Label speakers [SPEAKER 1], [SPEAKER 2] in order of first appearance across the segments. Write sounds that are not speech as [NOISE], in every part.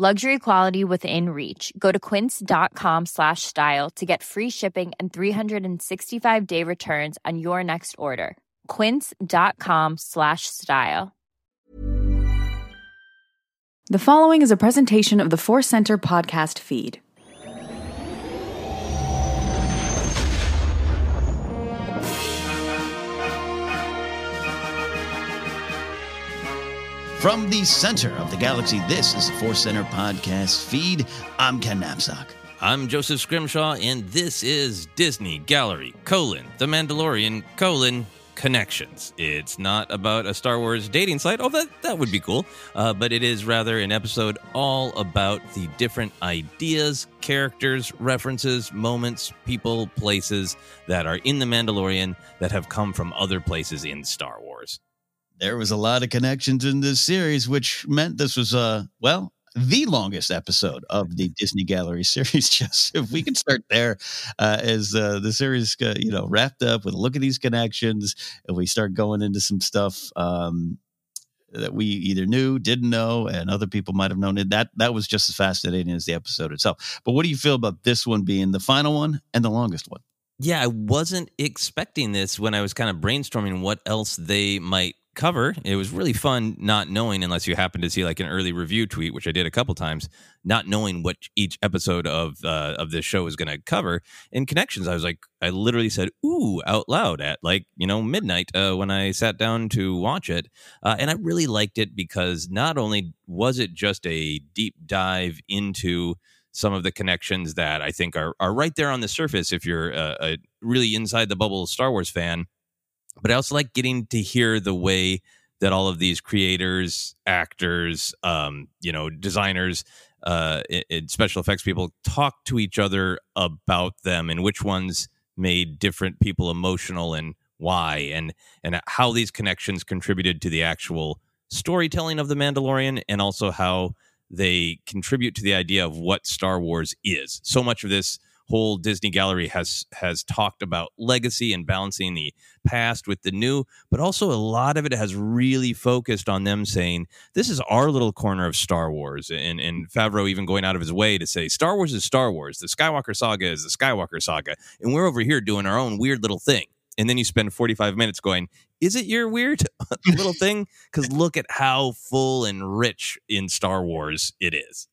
[SPEAKER 1] Luxury quality within reach. Go to quince.com slash style to get free shipping and 365-day returns on your next order. quince.com slash style.
[SPEAKER 2] The following is a presentation of the Force Center podcast feed.
[SPEAKER 3] From the center of the galaxy, this is the Force Center podcast feed. I'm Ken Napzok.
[SPEAKER 4] I'm Joseph Scrimshaw, and this is Disney Gallery, colon, The Mandalorian, colon, Connections. It's not about a Star Wars dating site, oh, that, that would be cool, uh, but it is rather an episode all about the different ideas, characters, references, moments, people, places that are in The Mandalorian that have come from other places in Star Wars.
[SPEAKER 3] There was a lot of connections in this series, which meant this was, uh, well, the longest episode of the Disney Gallery [LAUGHS] series. Just if we can start there, uh, as uh, the series, uh, you know, wrapped up with a look at these connections, and we start going into some stuff um, that we either knew, didn't know, and other people might have known it. That that was just as fascinating as the episode itself. But what do you feel about this one being the final one and the longest one?
[SPEAKER 4] Yeah, I wasn't expecting this when I was kind of brainstorming what else they might cover. It was really fun not knowing, unless you happen to see like an early review tweet, which I did a couple times, not knowing what each episode of uh, of this show is going to cover. In connections, I was like, I literally said "ooh" out loud at like you know midnight uh, when I sat down to watch it, uh, and I really liked it because not only was it just a deep dive into some of the connections that I think are are right there on the surface if you're a, a really inside the bubble Star Wars fan but I also like getting to hear the way that all of these creators, actors, um, you know, designers uh, it, special effects people talk to each other about them and which ones made different people emotional and why and and how these connections contributed to the actual storytelling of the Mandalorian and also how they contribute to the idea of what Star Wars is. So much of this whole Disney gallery has has talked about legacy and balancing the past with the new, but also a lot of it has really focused on them saying this is our little corner of Star Wars, and and Favreau even going out of his way to say Star Wars is Star Wars, the Skywalker saga is the Skywalker saga, and we're over here doing our own weird little thing. And then you spend 45 minutes going, is it your weird [LAUGHS] little [LAUGHS] thing? Because look at how full and rich in Star Wars it is.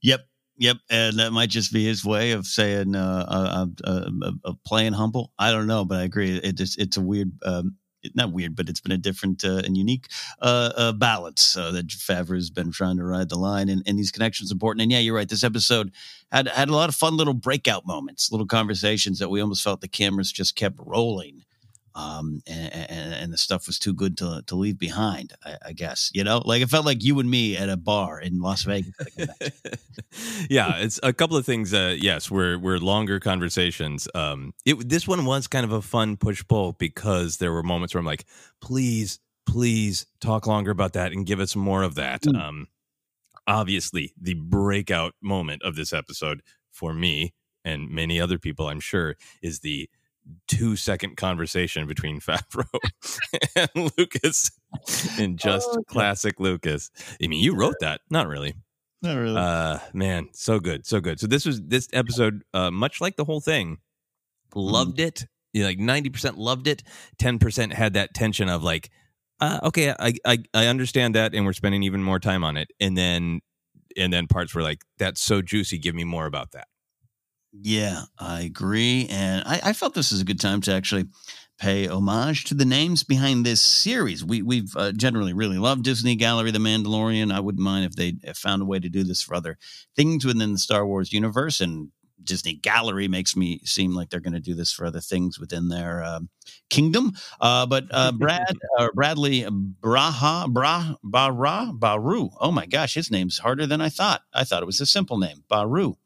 [SPEAKER 3] Yep. Yep, and that might just be his way of saying uh, uh, uh, uh, of playing humble. I don't know, but I agree. It is, it's a weird, um, not weird, but it's been a different uh, and unique uh, uh, balance uh, that Favreau has been trying to ride the line, and, and these connections important. And yeah, you're right. This episode had had a lot of fun little breakout moments, little conversations that we almost felt the cameras just kept rolling um, and, and, and, the stuff was too good to to leave behind. I, I, guess you know, like it felt like you and me at a bar in Las Vegas. [LAUGHS]
[SPEAKER 4] yeah, it's a couple of things. Uh, yes, we're we're longer conversations. Um, it this one was kind of a fun push pull because there were moments where I'm like, please, please talk longer about that and give us more of that. Mm. Um, obviously, the breakout moment of this episode for me and many other people, I'm sure, is the two second conversation between [LAUGHS] Favreau and Lucas in just oh, classic Lucas. I mean, you wrote that, not really.
[SPEAKER 3] Not really.
[SPEAKER 4] Uh, man, so good, so good. So this was this episode, uh, much like the whole thing. Loved mm. it. You know, like ninety percent loved it. Ten percent had that tension of like, uh, okay, I, I I understand that, and we're spending even more time on it. And then and then parts were like, that's so juicy. Give me more about that.
[SPEAKER 3] Yeah, I agree. And I, I, felt this is a good time to actually pay homage to the names behind this series. We, we've uh, generally really loved Disney Gallery, The Mandalorian. I wouldn't mind if they found a way to do this for other things within the Star Wars universe. And Disney Gallery makes me seem like they're going to do this for other things within their uh, kingdom. Uh, but uh, Brad [LAUGHS] uh, Bradley Braha Bra Bara Baru. Oh my gosh, his name's harder than I thought. I thought it was a simple name, Baru.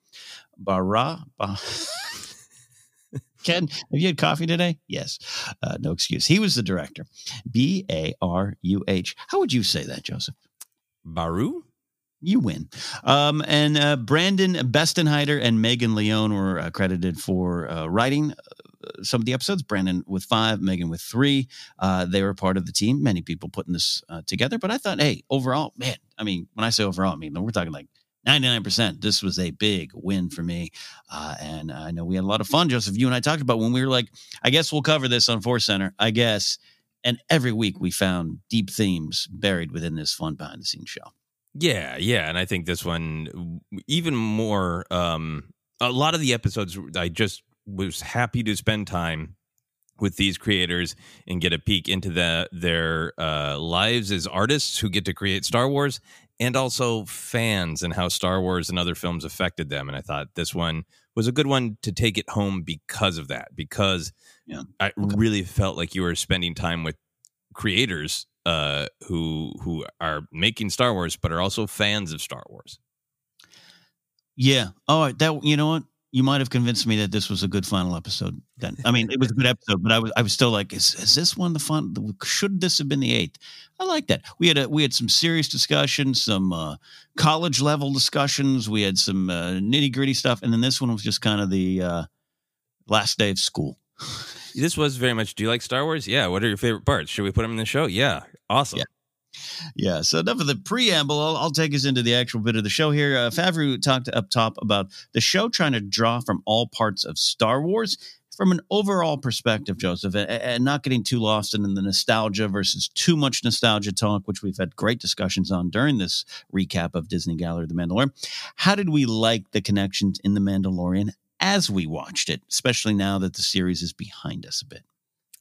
[SPEAKER 3] Bara. Ba- Ken, have you had coffee today? Yes. Uh, no excuse. He was the director. B A R U H. How would you say that, Joseph?
[SPEAKER 4] Baru?
[SPEAKER 3] You win. Um, and uh, Brandon Bestenheider and Megan Leone were uh, credited for uh, writing uh, some of the episodes. Brandon with five, Megan with three. Uh, they were part of the team. Many people putting this uh, together. But I thought, hey, overall, man, I mean, when I say overall, I mean, we're talking like 99%. This was a big win for me. Uh, and I know we had a lot of fun, Joseph. You and I talked about when we were like, I guess we'll cover this on Force Center. I guess. And every week we found deep themes buried within this fun behind the scenes show.
[SPEAKER 4] Yeah, yeah. And I think this one, even more, um, a lot of the episodes, I just was happy to spend time with these creators and get a peek into the, their uh, lives as artists who get to create Star Wars and also fans and how Star Wars and other films affected them. And I thought this one was a good one to take it home because of that, because yeah. I okay. really felt like you were spending time with creators uh, who who are making Star Wars, but are also fans of Star Wars.
[SPEAKER 3] Yeah. Oh, that you know what? You might have convinced me that this was a good final episode. Then, I mean, it was a good episode, but I was I was still like, is, is this one the fun? Should this have been the eighth? I like that. We had a, we had some serious discussions, some uh, college level discussions. We had some uh, nitty gritty stuff, and then this one was just kind of the uh, last day of school. [LAUGHS]
[SPEAKER 4] this was very much. Do you like Star Wars? Yeah. What are your favorite parts? Should we put them in the show? Yeah. Awesome.
[SPEAKER 3] Yeah yeah. So enough of the preamble. I'll, I'll, take us into the actual bit of the show here. Uh, Favreau talked up top about the show trying to draw from all parts of Star Wars from an overall perspective, Joseph, and, and not getting too lost in the nostalgia versus too much nostalgia talk, which we've had great discussions on during this recap of Disney Gallery The Mandalorian. How did we like the connections in The Mandalorian as we watched it, especially now that the series is behind us a bit?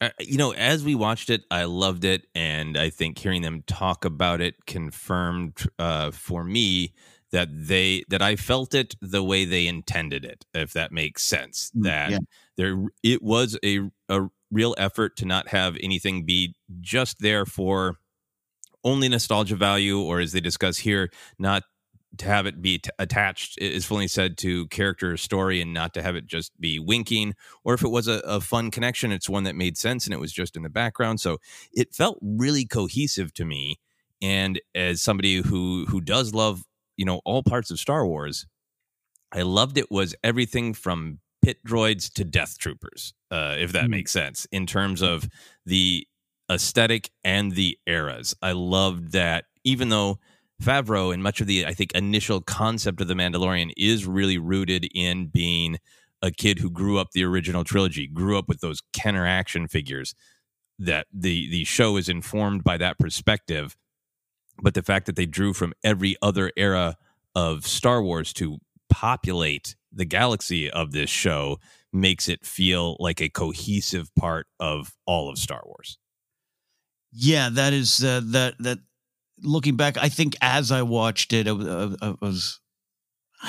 [SPEAKER 4] Uh, you know, as we watched it, I loved it, and I think hearing them talk about it confirmed uh, for me that they that I felt it the way they intended it. If that makes sense, mm, that yeah. there it was a a real effort to not have anything be just there for only nostalgia value, or as they discuss here, not to have it be t- attached is fully said to character or story and not to have it just be winking or if it was a, a, fun connection it's one that made sense and it was just in the background so it felt really cohesive to me and as somebody who who does love you know all parts of star wars i loved it was everything from pit droids to death troopers uh, if that mm. makes sense in terms of the aesthetic and the eras i loved that even though Favreau and much of the I think initial concept of the Mandalorian is really rooted in being a kid who grew up the original trilogy, grew up with those Kenner action figures. That the the show is informed by that perspective, but the fact that they drew from every other era of Star Wars to populate the galaxy of this show makes it feel like a cohesive part of all of Star Wars.
[SPEAKER 3] Yeah, that is uh, that that looking back, I think as I watched it, I, I, I was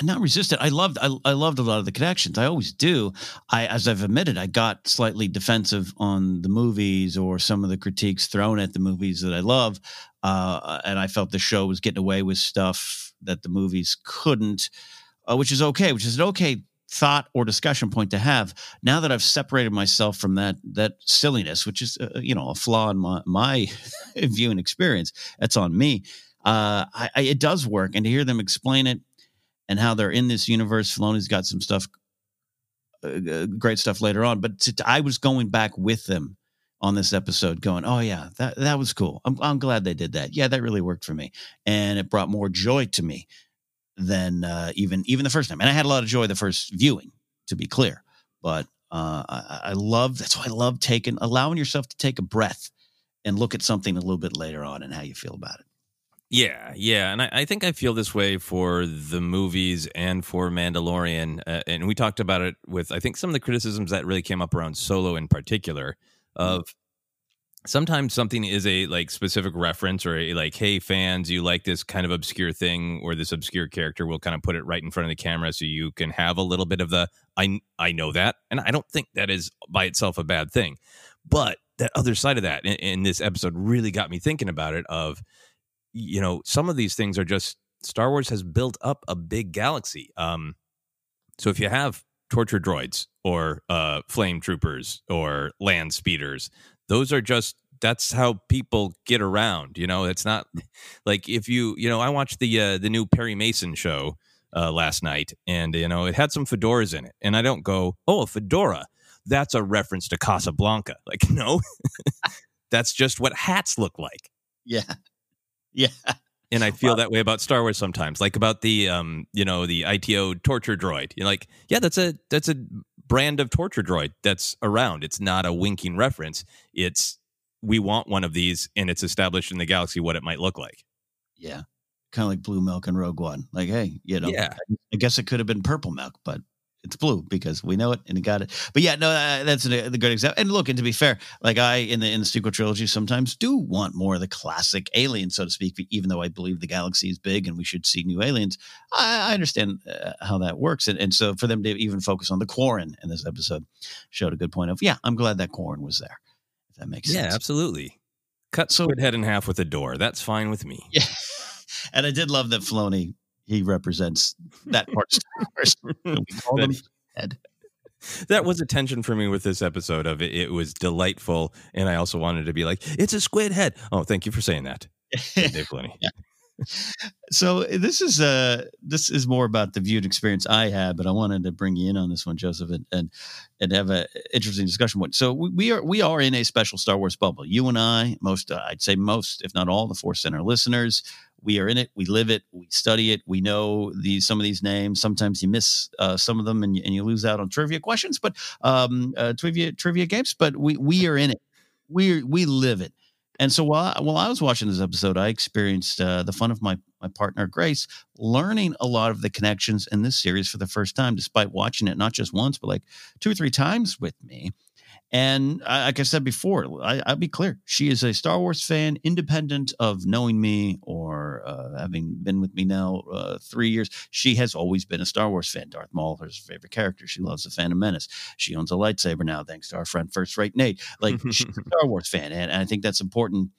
[SPEAKER 3] not resistant. I loved I, I loved a lot of the connections. I always do. I as I've admitted, I got slightly defensive on the movies or some of the critiques thrown at the movies that I love, uh, and I felt the show was getting away with stuff that the movies couldn't, uh, which is okay. Which is an okay thought or discussion point to have now that I've separated myself from that that silliness, which is uh, you know a flaw in my my [LAUGHS] view and experience. That's on me. Uh, I, I, it does work, and to hear them explain it and how they're in this universe, Filoni's got some stuff, uh, uh, great stuff later on. But to, I was going back with them on this episode, going, "Oh yeah, that that was cool. I'm I'm glad they did that. Yeah, that really worked for me, and it brought more joy to me." Than uh, even even the first time. And I had a lot of joy the first viewing, to be clear. But uh, I, I love that's why I love taking allowing yourself to take a breath and look at something a little bit later on and how you feel about it.
[SPEAKER 4] Yeah, yeah, and I, I, think I feel this way for the movies and for Mandalorian, uh, and we talked about it with I think some of the criticisms that really came up around Solo in particular of sometimes something is a like specific reference or a like hey fans you like this kind of obscure thing or this obscure character we'll kind of put it right in front of the camera so you can have a little bit of the i i know that and i don't think that is by itself a bad thing. But that other side of that in, in this episode really got me thinking about it of you know some of these things are just star wars has built up a big galaxy um so if you have torture droids or uh, flame troopers or land speeders those are just that's how people get around you know? It's not like if you you know i watched the uh, the new perry mason show uh, last night and you know it had some fedoras in it and i don't go oh a fedora? That's a reference to casablanca. [LAUGHS] Like no. That's just what hats look like.
[SPEAKER 3] Yeah. Yeah.
[SPEAKER 4] And I feel well, that way about Star Wars sometimes, like about the um, you know, the ITO torture droid. You're like, yeah, that's a that's a brand of torture droid that's around. It's not a winking reference. It's we want one of these, and it's established in the galaxy what it might look like.
[SPEAKER 3] Yeah, kind of like blue milk and Rogue One. Like, hey, you know,
[SPEAKER 4] yeah.
[SPEAKER 3] I guess it could have been purple milk, but it's blue because we know it and it got it. But yeah, no, uh, that's a, a, good example. And look, and to be fair, like I in the in the sequel trilogy, sometimes do want more of the classic alien, so to speak. Even though I believe the galaxy is big and we should see new aliens, I, I understand uh, how that works. And, and so for them to even focus on the Quarren in this episode showed a good point of yeah, I'm glad that Quarren was there. If that makes
[SPEAKER 4] yeah,
[SPEAKER 3] sense.
[SPEAKER 4] Yeah, absolutely. Cut so, head in half with a door. That's fine with me. [LAUGHS]
[SPEAKER 3] Yeah. And I did love that Filoni he represents that part of Star Wars. [LAUGHS]
[SPEAKER 4] we call That was a tension for me with this episode of it. It was delightful, and I also wanted to be like, "It's a squid head." Oh, thank you for saying that, Dave Filoni. [LAUGHS]
[SPEAKER 3] yeah. So this is uh this is more about the viewed experience I had, but I wanted to bring you in on this one, Joseph, and and, and have an interesting discussion. point. So we, we, are we are in a special Star Wars bubble. You and I, most uh, I'd say most, if not all, the Force Center listeners, we are in it, we live it, we study it, we know these some of these names. Sometimes you miss uh, some of them and you, and you lose out on trivia questions, but um, uh, trivia trivia games. But we we are in it, we we live it. And so while I, while I was watching this episode, I experienced uh, the fun of my my partner Grace learning a lot of the connections in this series for the first time, despite watching it not just once but like two or three times with me. And like I said before, I, will be clear. She is a Star Wars fan, independent of knowing me or uh, having been with me now uh, three years. She has always been a Star Wars fan. Darth Maul, her favorite character. She loves the Phantom Menace. She owns a lightsaber now, thanks to our friend First Rate Nate. Like [LAUGHS] she's a Star Wars fan, and, and I think that's important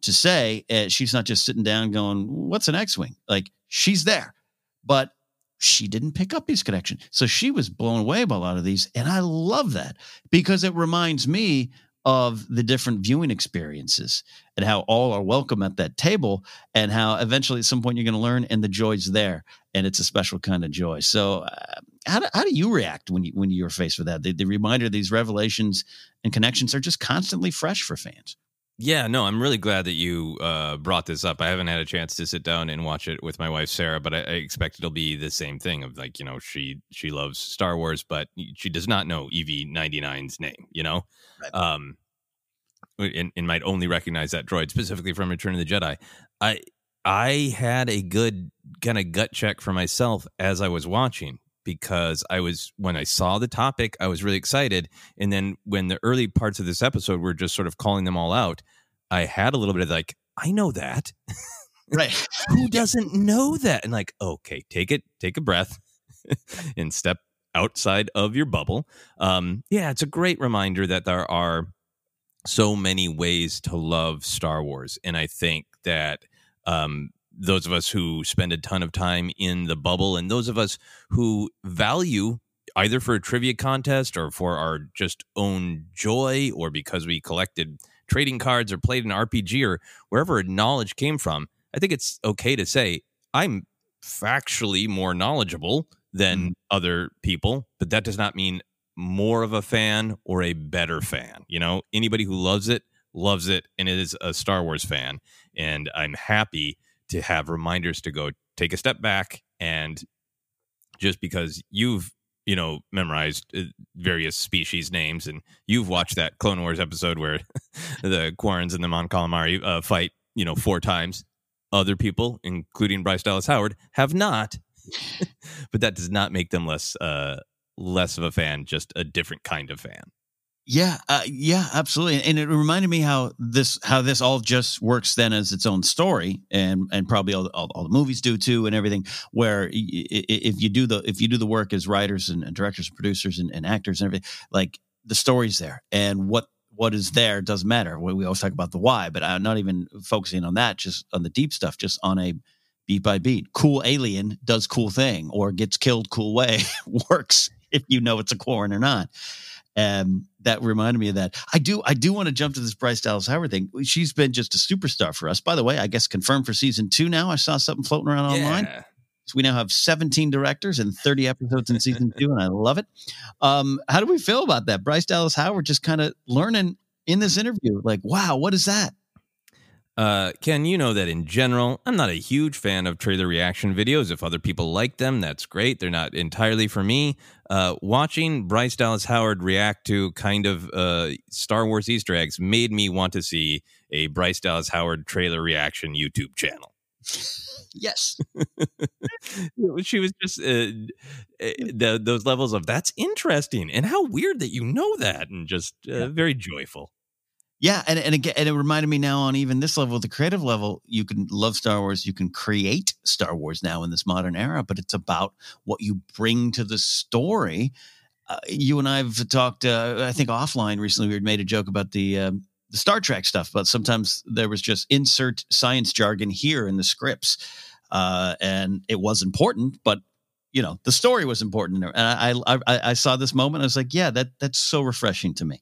[SPEAKER 3] to say. Uh, she's not just sitting down going, "What's an X-wing?" Like she's there but she didn't pick up his connection. So she was blown away by a lot of these. And I love that because it reminds me of the different viewing experiences and how all are welcome at that table and how eventually at some point you're going to learn and the joy's there and it's a special kind of joy so uh, how, do, how do you react when you when you're faced with that the, the reminder these revelations and connections are just constantly fresh for fans
[SPEAKER 4] yeah, no, I'm really glad that you uh, brought this up. I haven't had a chance to sit down and watch it with my wife Sarah, but I, I, expect it'll be the same thing of like you know she she loves Star Wars, but she does not know EV99's name. You know, right. um, and, and might only recognize that droid specifically from Return of the Jedi. I I had a good kind of gut check for myself as I was watching because I was when I saw the topic, I was really excited. And then when the early parts of this episode were just sort of calling them all out, I had a little bit of like, I know that.
[SPEAKER 3] Right. [LAUGHS]
[SPEAKER 4] Who doesn't know that? And like, okay, take it, take a breath [LAUGHS] and step outside of your bubble. Um, yeah, it's a great reminder that there are so many ways to love Star Wars. And I think that um, those of us who spend a ton of time in the bubble and those of us who value either for a trivia contest or for our just own joy or because we collected trading cards or played an RPG or wherever knowledge came from, I think it's okay to say I'm factually more knowledgeable than mm. other people, but that does not mean more of a fan or a better fan. You know, anybody who loves it loves it and is a Star Wars fan. And I'm happy to have reminders to go take a step back and just because you've you know memorized uh, various species names and you've watched that clone wars episode where [LAUGHS] the quarrens and the mon calamari uh, fight you know four times. Other people including bryce dallas howard have not. [LAUGHS] But that does not make them less uh less of a fan just a different kind of fan
[SPEAKER 3] yeah, uh, yeah, absolutely. And it reminded me how this how this all just works then as its own story, and and probably all, all, all the movies do too, and everything. Where if you do the if you do the work as writers and, and directors and producers and, and, actors and everything, like the story's there, and what what is there doesn't matter. We, always talk about the why, but I'm not even focusing on that. Just on the deep stuff, just on a beat by beat. Cool alien does cool thing or gets killed cool way [LAUGHS] works if you know it's a Quarren or not um, that reminded me of that. I do, I do want to jump to this Bryce Dallas Howard thing. She's been just a superstar for us. By the way, I guess confirmed for season two now. I saw something floating around yeah. online. So we now have 17 directors and 30 episodes in season two, and I love it. Um, how do we feel about that? Bryce Dallas Howard just kind of learning in this interview, like, wow, what is that?
[SPEAKER 4] Uh, Ken, you know that in general, I'm not a huge fan of trailer reaction videos. If other people like them, that's great. They're not entirely for me. Uh, watching Bryce Dallas Howard react to kind of uh, Star Wars Easter eggs made me want to see a Bryce Dallas Howard trailer reaction YouTube channel.
[SPEAKER 3] yes. [LAUGHS]
[SPEAKER 4] she was just uh, uh, the, those levels of that's interesting and how weird that you know that and just uh, yeah. very joyful.
[SPEAKER 3] Yeah, and and again, and it reminded me now on even this level, the creative level, you can love Star Wars, you can create Star Wars now in this modern era, but it's about what you bring to the story. Uh, you and I have talked, uh, I think offline recently. We had made a joke about the uh, the Star Trek stuff, but sometimes there was just insert science jargon here in the scripts, uh, and it was important, but you know the story was important. And I, I I I saw this moment, I was like, yeah, that that's so refreshing to me.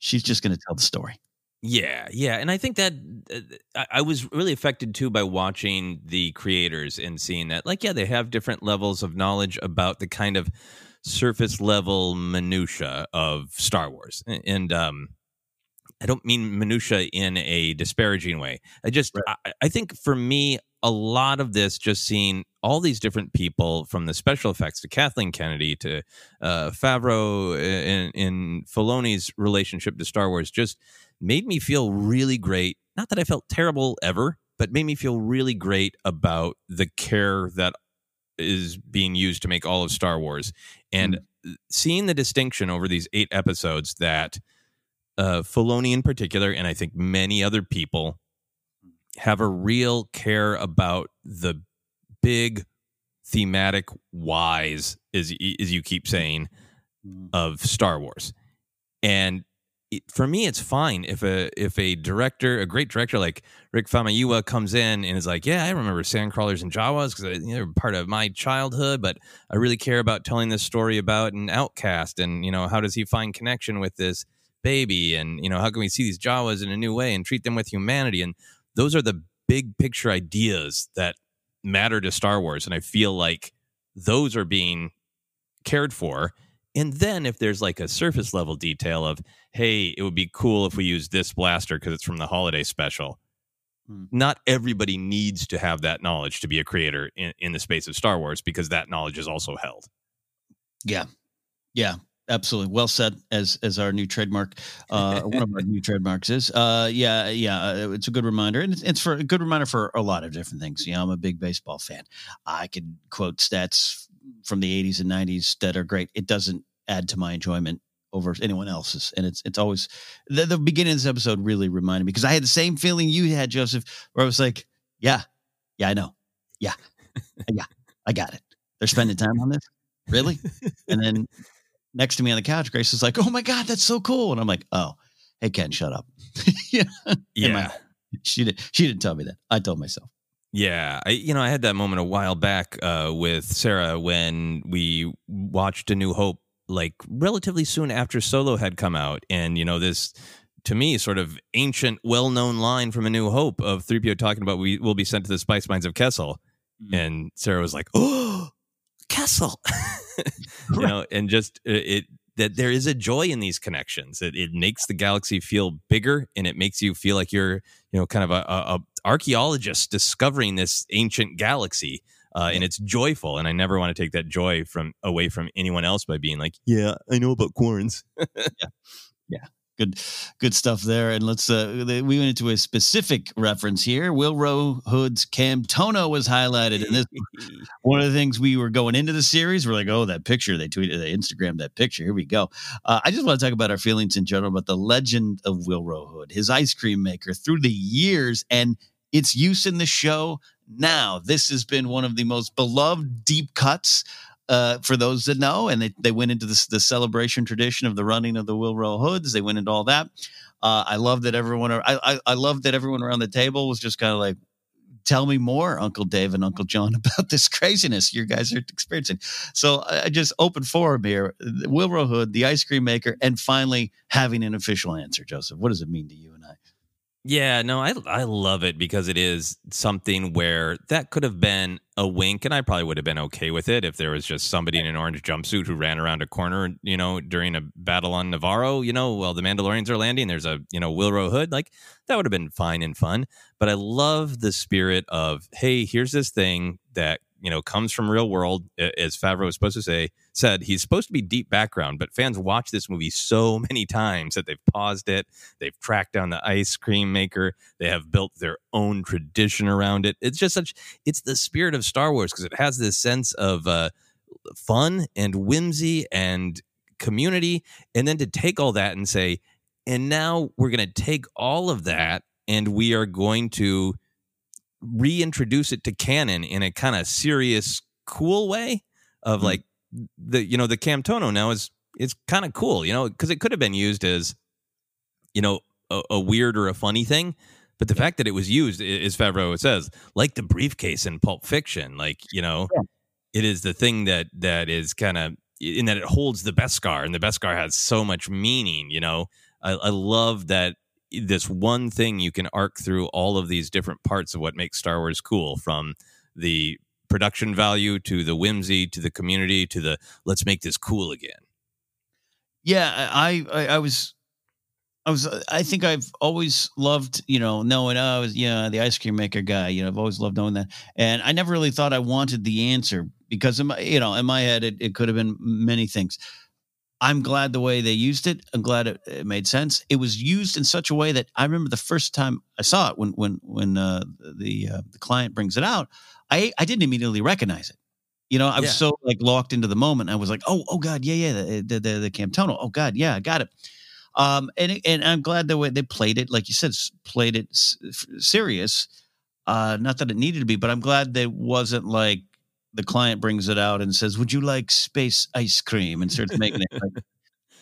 [SPEAKER 3] She's just going to tell the story.
[SPEAKER 4] Yeah, yeah, and I think that uh, I was really affected too by watching the creators and seeing that, like, yeah, they have different levels of knowledge about the kind of surface level minutia of Star Wars, and um, I don't mean minutia in a disparaging way. I just, right. I, I think for me, a lot of this just seeing all these different people from the special effects to Kathleen Kennedy to uh, Favreau in, in Filoni's relationship to Star Wars just made me feel really great. Not that I felt terrible ever, but made me feel really great about the care that is being used to make all of Star Wars. And mm. seeing the distinction over these eight episodes that uh, Filoni in particular, and I think many other people have a real care about the big thematic whys, as, as you keep saying, mm. of Star Wars. And for me, it's fine if a if a director, a great director like Rick Famuyiwa comes in and is like, "Yeah, I remember Sandcrawlers and Jawas because uh, they're part of my childhood, but I really care about telling this story about an outcast and you know how does he find connection with this baby and you know how can we see these Jawas in a new way and treat them with humanity?" And those are the big picture ideas that matter to Star Wars, and I feel like those are being cared for and then if there's like a surface level detail of, hey, it would be cool if we use this blaster because it's from the holiday special. Hmm. Not everybody needs to have that knowledge to be a creator in, in the space of Star Wars because that knowledge is also held.
[SPEAKER 3] Yeah. Yeah. Absolutely, well said. As as our new trademark, uh, one of our new trademarks is. Uh, yeah, yeah, uh, it's a good reminder, and it's, it's, for a good reminder for a lot of different things. You know, I'm a big baseball fan. I could quote stats from the 80s and 90s that are great. It doesn't add to my enjoyment over anyone else's. And it's it's always the, the beginning of this episode really reminded me because I had the same feeling you had, Joseph, where I was like, yeah, yeah, I know. Yeah. yeah, I got it. They're spending time on this. Really? and then next to me on the couch, Grace is like, Oh my God, that's so cool. And I'm like, Oh, hey Ken, shut up. [LAUGHS]
[SPEAKER 4] yeah. yeah. [LAUGHS]
[SPEAKER 3] she did she didn't tell me that. I told myself.
[SPEAKER 4] Yeah, I you know I had that moment a while back uh, with Sarah when we watched A New Hope like relatively soon after Solo had come out, and you know this to me sort of ancient, well-known line from A New Hope of 3PO talking about we will be sent to the spice mines of Kessel, mm-hmm. and Sarah was like, "Oh, Kessel," [LAUGHS] you know, and just it, it that there is a joy in these connections. It, it makes the galaxy feel bigger, and it makes you feel like you're, you know, kind of a, a, a archaeologist discovering this ancient galaxy. Uh, and it's joyful, and I never want to take that joy from away from anyone else by being like, "Yeah, I know about Quarrens." [LAUGHS]
[SPEAKER 3] yeah, [LAUGHS] yeah, good good stuff there. And let's uh we went into a specific reference here. Willrow Hood's Camtono was highlighted and this [LAUGHS] one. Of the things we were going into the series we're like oh that picture they tweeted they instagrammed that picture. Here we go. Uh, i just want to talk about our feelings in general about the legend of Willrow Hood his ice cream maker through the years and its use in the show now. This has been one of the most beloved deep cuts uh, for those that know, and they, they went into this, the celebration tradition of the running of the Willrow Hoods. They went into all that. Uh, I love that everyone. I, I, I love that everyone around the table was just kind of like, "Tell me more, Uncle Dave and Uncle John, [LAUGHS] about this craziness you guys are experiencing." So I just open forum here: Willrow Hood, the ice cream maker, and finally having an official answer. Joseph, what does it mean to you and I?
[SPEAKER 4] Yeah, no, I I love it because it is something where that could have been a wink, and I probably would have been okay with it if there was just somebody in an orange jumpsuit who ran around a corner, you know, during a battle on Nevarro, you know, while the Mandalorians are landing. There's a you know Willrow Hood, like that would have been fine and fun. But I love the spirit of hey, here's this thing that you know comes from real world as favreau was supposed to say said he's supposed to be deep background but fans watch this movie so [LAUGHS] many times that they've paused it they've tracked down the ice cream maker they have built their own tradition around it. It's just such it's the spirit of star wars because it has this sense of uh, fun and whimsy and community and then to take all that and say and now we're going to take all of that and we are going to reintroduce it to canon in a kind of serious, cool way of mm-hmm. like the you know the Camtono now is is kind of cool, you know, because it could have been used as you know a, a, weird or a funny thing. But the yeah. fact that it was used, as Favreau says, like the briefcase in Pulp Fiction, like you know, yeah. it is the thing that that is kind of in that it holds the Beskar, and the Beskar has so much meaning. You know, I, I love that this one thing you can arc through all of these different parts of what makes Star Wars cool from the production value to the whimsy to the community to the let's make this cool again.
[SPEAKER 3] Yeah, I I, I was I was uh, I think I've always loved, you know, knowing oh, I was yeah, the ice cream maker guy, you know, I've always loved knowing that. And I never really thought I wanted the answer because in my, you know, in my head it, it could have been many things. I'm glad the way they used it. I'm glad it, it, made sense. It was used in such a way that I remember the first time I saw it when when when uh, the uh, the client brings it out, I I didn't immediately recognize it. You know, I was yeah. so like locked into the moment. I was like, oh oh god, yeah yeah the the the, the. Oh god, yeah, I got it. Um, and and I'm glad the way they played it, like you said, played it serious. Uh, not that it needed to be, but I'm glad that wasn't like the client brings it out and says, "Would you like space ice cream?" and starts making it. Like,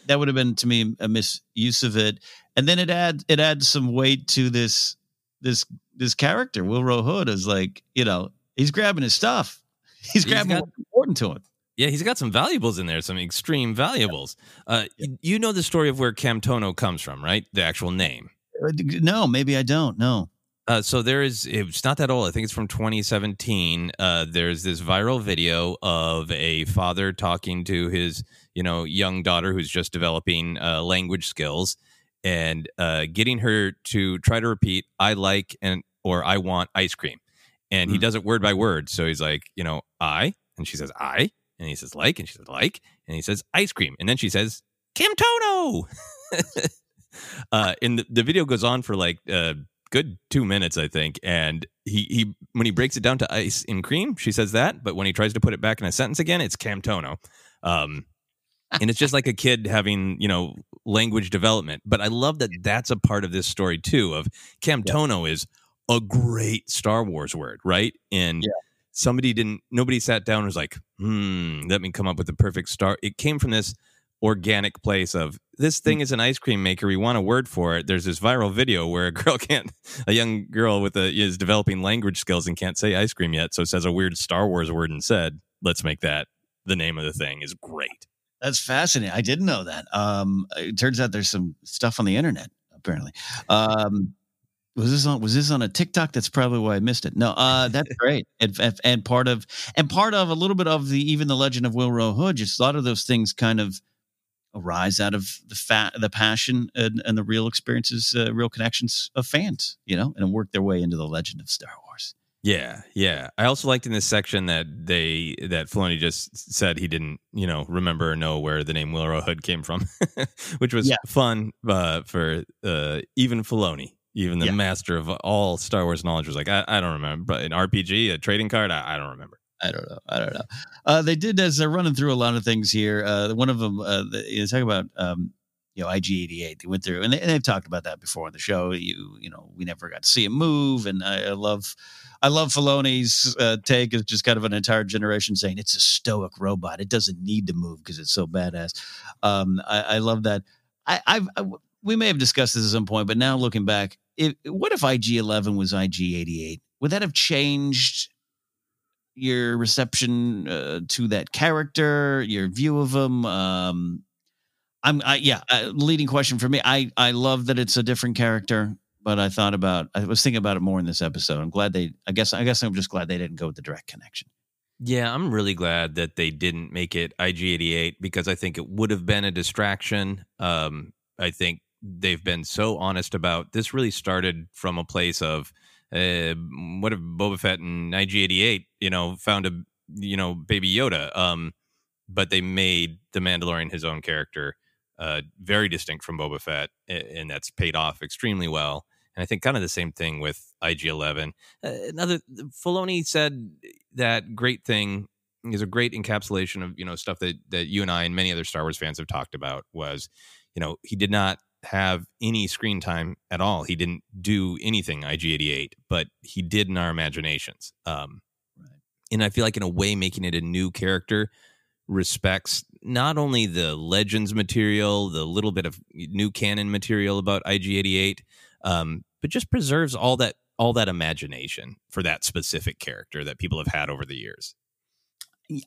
[SPEAKER 3] that would have been to me a misuse of it. And then it adds it adds some weight to this this this character. Willrow Hood is like you know he's grabbing his stuff. He's,
[SPEAKER 4] He's
[SPEAKER 3] grabbing
[SPEAKER 4] got-
[SPEAKER 3] what's important to him.
[SPEAKER 4] Yeah, he's got some valuables in there, some extreme valuables. Uh, y- You know the story of where Camtono comes from, right? The actual name.
[SPEAKER 3] Uh, No, maybe I don't. No.
[SPEAKER 4] Uh, so there is, it's not that old. I think it's from 2017. Uh, there's this viral video of a father talking to his, you know, young daughter who's just developing uh, language skills and uh, getting her to try to repeat, I like and or I want ice cream. And he
[SPEAKER 3] Mm.
[SPEAKER 4] does it word by word. So he's like, you know, I, and she says, I, and he says, like, and she says, like, and he says, ice cream. And then she says, Camtono. [LAUGHS] uh, and the, the video goes on for like uh, good two minutes, I think. And he he when he breaks it down to ice and cream, she says that, but when he tries to put it back in a sentence again, it's Camtono. Um, and it's just like a [LAUGHS] kid having you know language development. But I love that that's a part of this story too. Of Camtono is a great Star Wars word, right? And
[SPEAKER 3] Yeah.
[SPEAKER 4] somebody didn't, nobody sat down and was like, hmm, let me come up with the perfect star. It came from this organic place of this thing is an ice cream maker. We want a word for it. There's this viral video where a [LAUGHS] girl can't, a young girl with a is developing language skills and can't say ice cream yet, so it says a weird Star Wars word and said, Let's make that the name of the thing. Is great.
[SPEAKER 3] That's fascinating. I didn't know that. Um, it turns out there's some stuff on the internet. Apparently, um, was this on? Was this on a TikTok? That's probably why I missed it. No, uh, that's [LAUGHS] great. And, and- part of and part of a little bit of the even the legend of Willrow Hood. Just a lot of those things kind of arise out of the fat, the passion, and, and the real experiences, uh, real connections of fans. You know, and work their way into the legend of Star Wars.
[SPEAKER 4] Yeah, yeah. I also liked in this section that they that Filoni just said he didn't, you know, remember or know where the name Willrow Hood came from, [LAUGHS] which was
[SPEAKER 3] Yeah.
[SPEAKER 4] fun uh, for uh, even Filoni, even the
[SPEAKER 3] Yeah.
[SPEAKER 4] master of all Star Wars knowledge, was like, I, I don't remember, but an RPG, a trading card, I, I don't remember.
[SPEAKER 3] I don't know. I don't know. Uh, they did as they're running through a lot of things here. Uh, one of them, uh, the, you know, talk about, um, you know, IG88. They went through, and, they, they've talked about that before on the show. You, you know, we never got to see it move, and I, I love, I love Filoni's uh, take is just kind of an entire generation saying it's a stoic robot. It doesn't need to move because it's so badass. Um, I, I love that. I, I've, I, we may have discussed this at some point, but now looking back, if, what if IG11 was IG88? Would that have changed your reception uh, to that character, your view of him. Um, I'm, I, yeah, uh, leading question for me. I, I love that it's a different character, but I thought about, I was thinking about it more in this episode. I'm glad they, I guess, I guess I'm just glad they didn't go with the direct connection.
[SPEAKER 4] Yeah, I'm really glad that they didn't make it IG88 because I think it would have been a distraction. Um, I think they've been so honest about this. Really started from a place of uh, what if Boba Fett and IG88, you know, found a you know baby Yoda. Um, but they made the Mandalorian his own character, uh, very distinct from Boba Fett, and that's paid off extremely well. And I think kind of the same thing with IG11. Uh, another Filoni said that great thing is a great encapsulation of you know stuff that that you and I and many other Star Wars fans have talked about was you know he did not have any screen time at all. He didn't do anything IG88, but he did in our imaginations. Um, and I feel like in a way making it a new character respects not only the legends material, the little bit of new canon material about IG88, um, but just preserves all that all that imagination for that specific character that people have had over the years.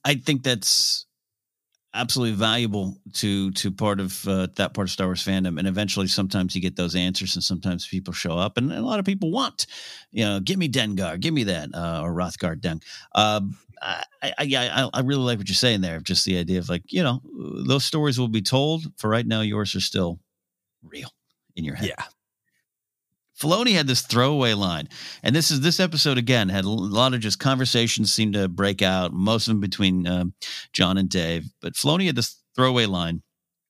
[SPEAKER 3] I think that's absolutely valuable to to part of uh, that part of Star Wars fandom. And eventually, sometimes you get those answers, and sometimes people show up, and, a lot of people want, you know, give me Dengar, give me that, uh, or Rothgar Deng. Um, I, I, I, I really like what you're saying there. Just the idea of like, you know, those stories will be told. For right now, yours are still real in your head.
[SPEAKER 4] Yeah.
[SPEAKER 3] Filoni had this throwaway line, and this is this episode again had a lot of just conversations seemed to break out, most of them between um, John and Dave. But Filoni had this throwaway line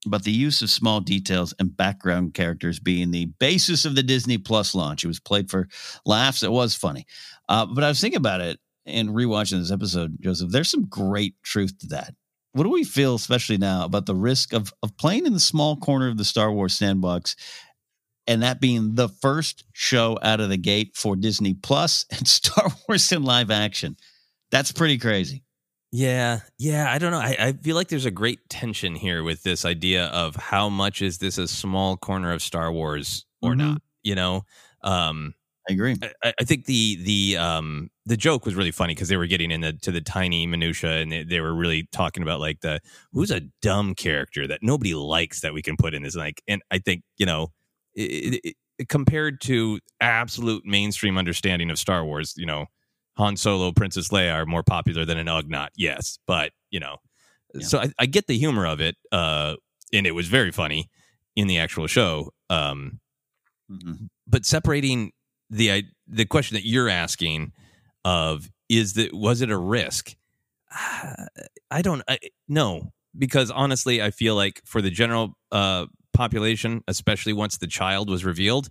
[SPEAKER 3] about the use of small details and background characters being the basis of the Disney Plus launch. It was played for laughs. It was funny, uh, but I was thinking about it and rewatching this episode, Joseph. There's some great truth to that. What do we feel, especially now, about the risk of of playing in the small corner of the Star Wars sandbox? And that being the first show out of the gate for Disney Plus [LAUGHS] and Star Wars in live action. That's pretty crazy.
[SPEAKER 4] Yeah, yeah. I don't know. I, I feel like there's a great tension here with this idea of how much is this a small corner of Star Wars or
[SPEAKER 3] Mhm.
[SPEAKER 4] not. You know, um,
[SPEAKER 3] I agree.
[SPEAKER 4] I, I think the the um the joke was really funny because they were getting into to the tiny minutia and they, they were really talking about like the who's a dumb character that nobody likes that we can put in this like and I think you know it, it, it, compared to absolute mainstream understanding of Star Wars you know Han Solo Princess Leia are more popular than an Ugnaught yes but you know
[SPEAKER 3] Yeah.
[SPEAKER 4] so I, I get the humor of it uh and it was very funny in the actual show um
[SPEAKER 3] Mhm.
[SPEAKER 4] but separating the I- the question that you're asking of is that was it a risk [SIGHS] i don't I, no because honestly i feel like for the general uh population especially once the child was revealed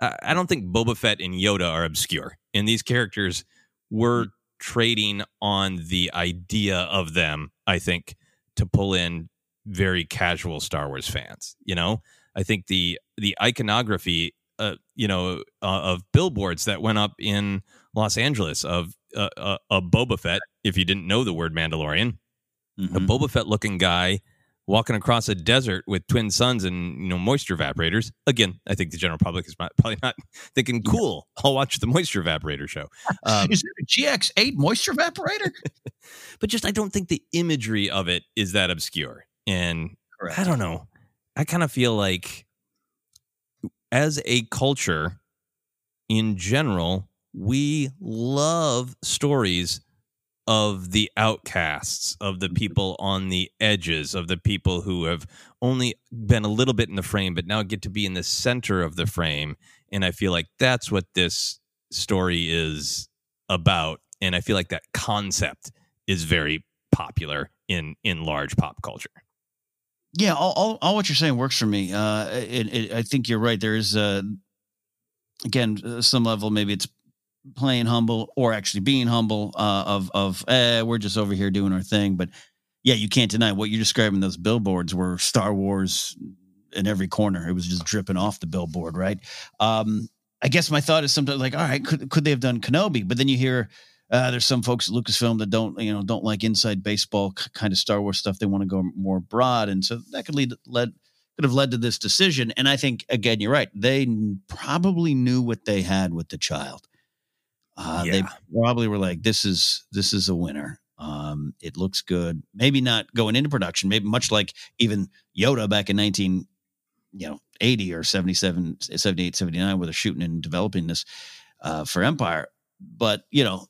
[SPEAKER 4] I, I don't think boba fett and yoda are obscure and these characters were trading on the idea of them i think to pull in very casual star wars fans you know i think the the iconography uh, you know, uh, of billboards that went up in Los Angeles of uh, uh, a Boba Fett. If you didn't know the word Mandalorian, a
[SPEAKER 3] Mhm.
[SPEAKER 4] Boba Fett looking guy walking across a desert with twin suns and you know moisture evaporators. Again, I think the general public is not, [LAUGHS] probably not thinking, "Cool, I'll watch the moisture evaporator show." Um,
[SPEAKER 3] Is it a GX8 moisture evaporator? [LAUGHS]
[SPEAKER 4] but just I don't think the imagery of it is that obscure. And
[SPEAKER 3] Correct.
[SPEAKER 4] I don't know. I kind of feel like as a culture in general, we love stories of the outcasts, of the people on the edges, of the people who have only been a little bit in the frame, but now get to be in the center of the frame. And I feel like that's what this story is about. And I feel like that concept is very popular in in large pop culture.
[SPEAKER 3] Yeah, all, all, all what you're saying works for me. Uh, it, it, I think you're right. There is, uh, again, uh, some level, maybe it's playing humble or actually being humble uh, of, of eh, we're just over here doing our thing. But yeah, you can't deny what you're describing. Those billboards were Star Wars in every corner. It was just dripping off the billboard, right? Um, I guess my thought is sometimes like, all right, could, could they have done Kenobi? But then you hear, uh, there's some folks at Lucasfilm that don't, you know, don't like inside baseball kind of Star Wars stuff. They want to go more broad, and so that could lead led could have led to this decision. And I think again, you're right. They probably knew what they had with the child. Uh, They probably were like, "This is this is a winner. Um, it looks good. Maybe not going into production. Maybe much like even Yoda back in 19, you know, 80 or 77, 78, 79, where they're shooting and developing this uh, for Empire. But you know,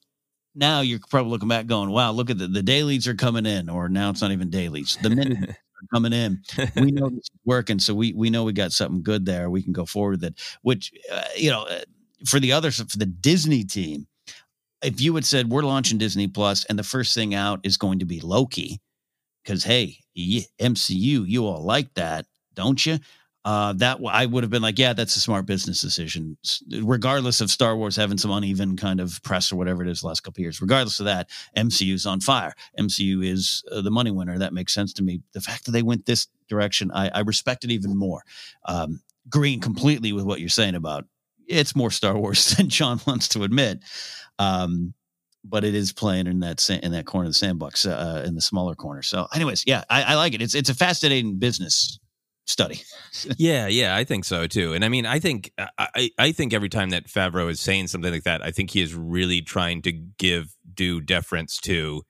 [SPEAKER 3] now you're probably looking back going, wow, look at the, the dailies are coming in, or now it's not even dailies. The minutes [LAUGHS] are coming in. We know this is working. So we, we know we got something good there. We can go forward with it, which, uh, you know, uh, for the others, for the Disney team, if you had said we're launching Disney Plus and the first thing out is going to be Loki, because hey, MCU, you all like that, don't you? Uh, that I would have been like, yeah, that's a smart business decision, regardless of Star Wars having some uneven kind of press or whatever it is the last couple years. Regardless of that, MCU's on fire. MCU is uh, the money winner. That makes sense to me. The fact that they went this direction, I, I respect it even more. Um, green completely with what you're saying about it's more Star Wars [LAUGHS] than John wants to admit. Um, but it is playing in that sa- in that corner of the sandbox, uh, in the smaller corner. So, anyways, yeah, I, I like it. It's it's a fascinating business study. [LAUGHS]
[SPEAKER 4] yeah, yeah, I think so too. And I mean, I think I, I I think every time that Favreau is saying something like that, I think he is really trying to give due deference to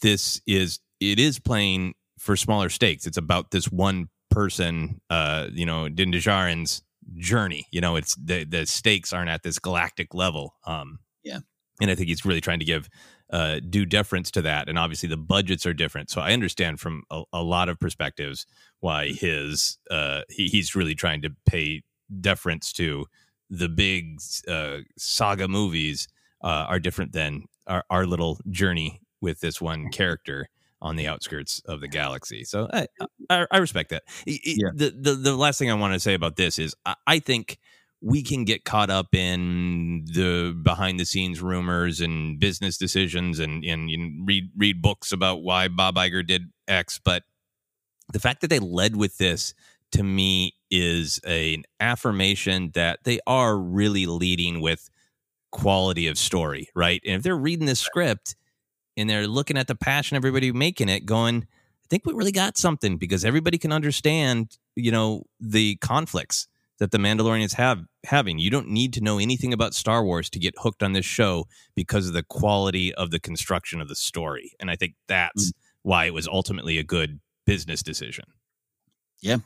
[SPEAKER 4] this is it is playing for smaller stakes. It's about this one person, uh, you know, Din Djarin's journey. You know, it's the the stakes aren't at this galactic level. Um,
[SPEAKER 3] Yeah.
[SPEAKER 4] and I think he's really trying to give uh, due deference to that. And obviously, the budgets are different, so I understand from a, a lot of perspectives why his uh, he, he's really trying to pay deference to the big uh, saga movies uh, are different than our, our little journey with this one character on the outskirts of the galaxy. So I I, I respect that.
[SPEAKER 3] Yeah.
[SPEAKER 4] The, the the last thing I want to say about this is I, I think we can get caught up in the behind the scenes rumors and business decisions and, and, and read read books about why Bob Iger did X, but the fact that they led with this to me is a, an affirmation that they are really leading with quality of story, right? And if they're reading this script, and they're looking at the passion everybody making it, going, I think we really got something because everybody can understand, you know, the conflicts that the Mandalorians have having. You don't need to know anything about Star Wars to get hooked on this show because of the quality of the construction of the story. And I think that's mm. why it was ultimately a good business decision.
[SPEAKER 3] Yeah.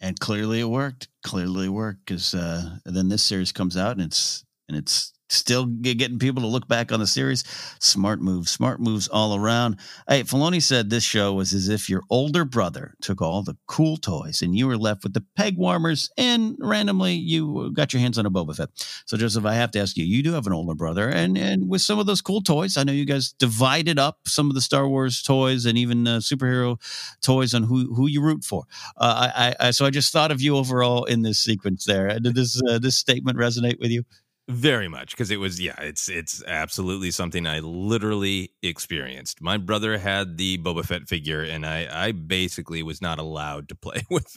[SPEAKER 3] And clearly it worked. Clearly it worked because uh, then this series comes out and it's and it's still getting people to look back on the series. Smart moves, smart moves all around. Hey, Filoni said this show was as if your older brother took all the cool toys and you were left with the peg warmers, and randomly you got your hands on a Boba Fett. So, Joseph, I have to ask you, you do have an older brother, and and with some of those cool toys, I know you guys divided up some of the Star Wars toys and even uh, superhero toys on who who you root for. Uh, I, I so I just thought of you overall in this sequence there. Did this uh, this statement resonate with you?
[SPEAKER 4] Very much because it was yeah it's it's absolutely something I literally experienced. My brother had the Boba Fett figure and I I basically was not allowed to play [LAUGHS] with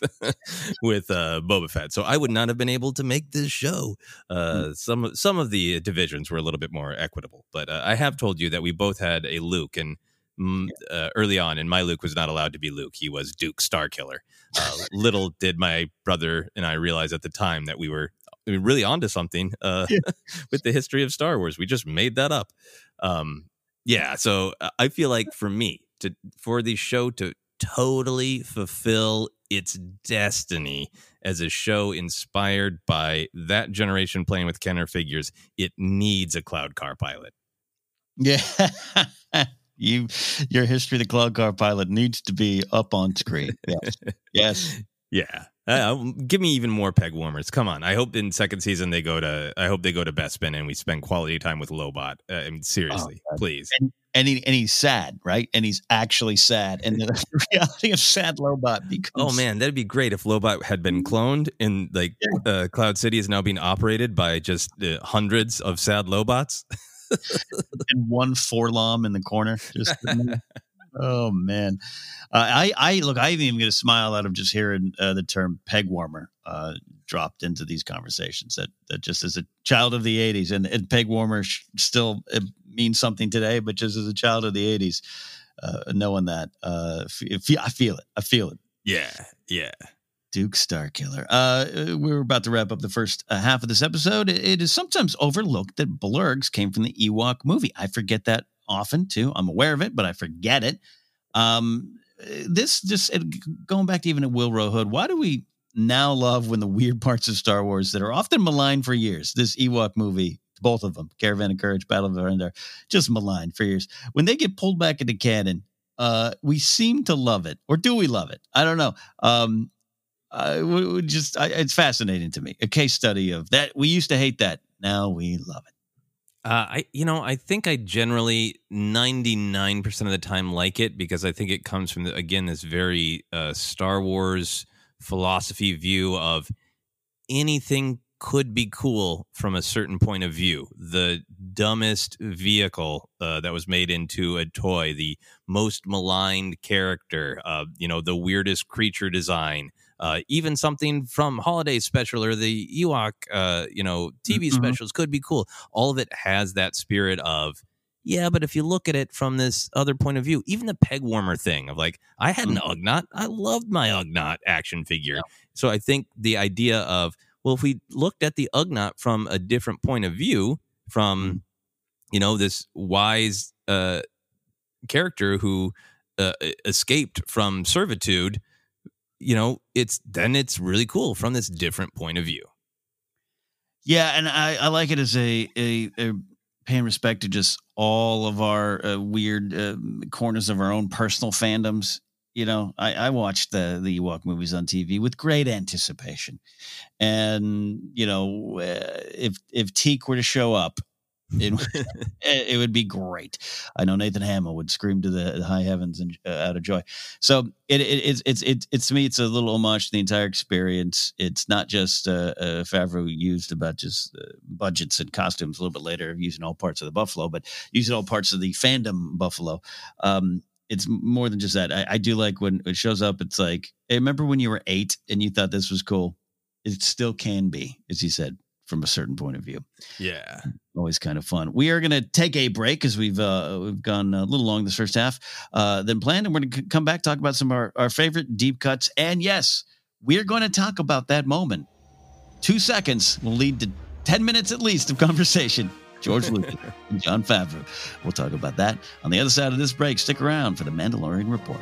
[SPEAKER 4] with uh, Boba Fett, so I would not have been able to make this show. Hmm. Uh. Some some of the divisions were a little bit more equitable, but uh, I have told you that we both had a Luke and. Mm, uh, early on, and my Luke was not allowed to be Luke. He was Duke Starkiller. Uh, [LAUGHS] little did my brother and I realize at the time that we were I mean, really onto something uh, yeah. [LAUGHS] with the history of Star Wars. We just made that up. Um, yeah, so uh, I feel like for me to for the show to totally fulfill its destiny as a show inspired by that generation playing with Kenner figures, it needs a cloud car pilot.
[SPEAKER 3] Yeah. [LAUGHS] you your history of the cloud car pilot needs to be up on screen. Yes. yes. [LAUGHS]
[SPEAKER 4] Yeah. Uh, give me even more peg warmers. Come on. I hope in second season they go to. I hope they go to Bespin and we spend quality time with Lobot. Uh, I mean, seriously, oh, please.
[SPEAKER 3] And, and, he, and he's sad, right? And he's actually sad. And the [LAUGHS] reality of sad Lobot becomes.
[SPEAKER 4] Oh man, that'd be great if Lobot had been cloned and like yeah. uh, Cloud City is now being operated by just uh, hundreds of sad Lobots. [LAUGHS]
[SPEAKER 3] and one 4-LOM in the corner. Just [LAUGHS] Oh man, uh, I I look. I even get a smile out of just hearing uh, the term peg warmer uh, dropped into these conversations. That that just as a child of the '80s, and, and peg warmer still means something today, but just as a child of the '80s, uh, knowing that, uh, I feel it. I feel it.
[SPEAKER 4] Yeah, yeah.
[SPEAKER 3] Duke Starkiller. Uh, we are about to wrap up the first uh, half of this episode. It is sometimes overlooked that blurrgs came from the Ewok movie. I forget that often too. I'm aware of it, but I forget it. Um, this just going back to even a Willrow Hood. Why do we now love when the weird [LAUGHS] parts of Star Wars that are often maligned for years? This Ewok movie, both of them, Caravan of Courage, Battle of Endor, just maligned for years. When they get pulled back into canon, uh, we seem to love it, or do we love it? I don't know. Um, just I, it's fascinating to me. A case study of that. We used to hate that. Now we love it.
[SPEAKER 4] Uh, I you know I think I generally ninety nine percent of the time like it because I think it comes from the, again this very uh, Star Wars philosophy view of anything could be cool from a certain point of view. The dumbest vehicle uh, that was made into a toy, the most maligned character, uh, you know, the weirdest creature design, uh, even something from holiday special or the Ewok, uh, you know, TV mm-hmm. specials could be cool. All of it has that spirit of, yeah, but if you look at it from this other point of view, even the peg warmer thing of like, I had an mm-hmm. Ugnaught, I loved my Ugnaught action figure. Yeah. So I think the idea of, well, if we looked at the Ugnaught from a different point of view, from, mm-hmm. you know, this wise uh, character who uh, escaped from servitude you know, it's then it's really cool from this different point of view.
[SPEAKER 3] Yeah, and I, I like it as a, a, a paying respect to just all of our uh, weird uh, corners of our own personal fandoms. You know, I, I watched the the Ewok movies on TV with great anticipation, and you know, uh, if if Teek were to show up [LAUGHS] [LAUGHS] it, it would be great. I know Nathan Hamill would scream to the, high heavens and uh, out of joy. So it, it, it's it's it's it's to me it's a little homage to the entire experience. It's not just uh, uh, Favreau used about just uh, budgets and costumes a little bit later, using all parts of the buffalo, but using all parts of the fandom buffalo. Um, it's more than just that. I, I do like when it shows up. It's like, hey, remember when you were eight and you thought this was cool? It still can be, as he said, from a certain point of view.
[SPEAKER 4] Yeah.
[SPEAKER 3] Always kind of fun. We are going to take a break because we've uh, we've gone a little long this first half uh, than planned, and we're going to come back talk about some of our, our favorite deep cuts. And yes, we're going to talk about that moment. Two seconds will lead to ten minutes at least of conversation. George [LAUGHS] Lucas and Jon Favreau. We'll talk about that on the other side of this break. Stick around for the Mandalorian Report.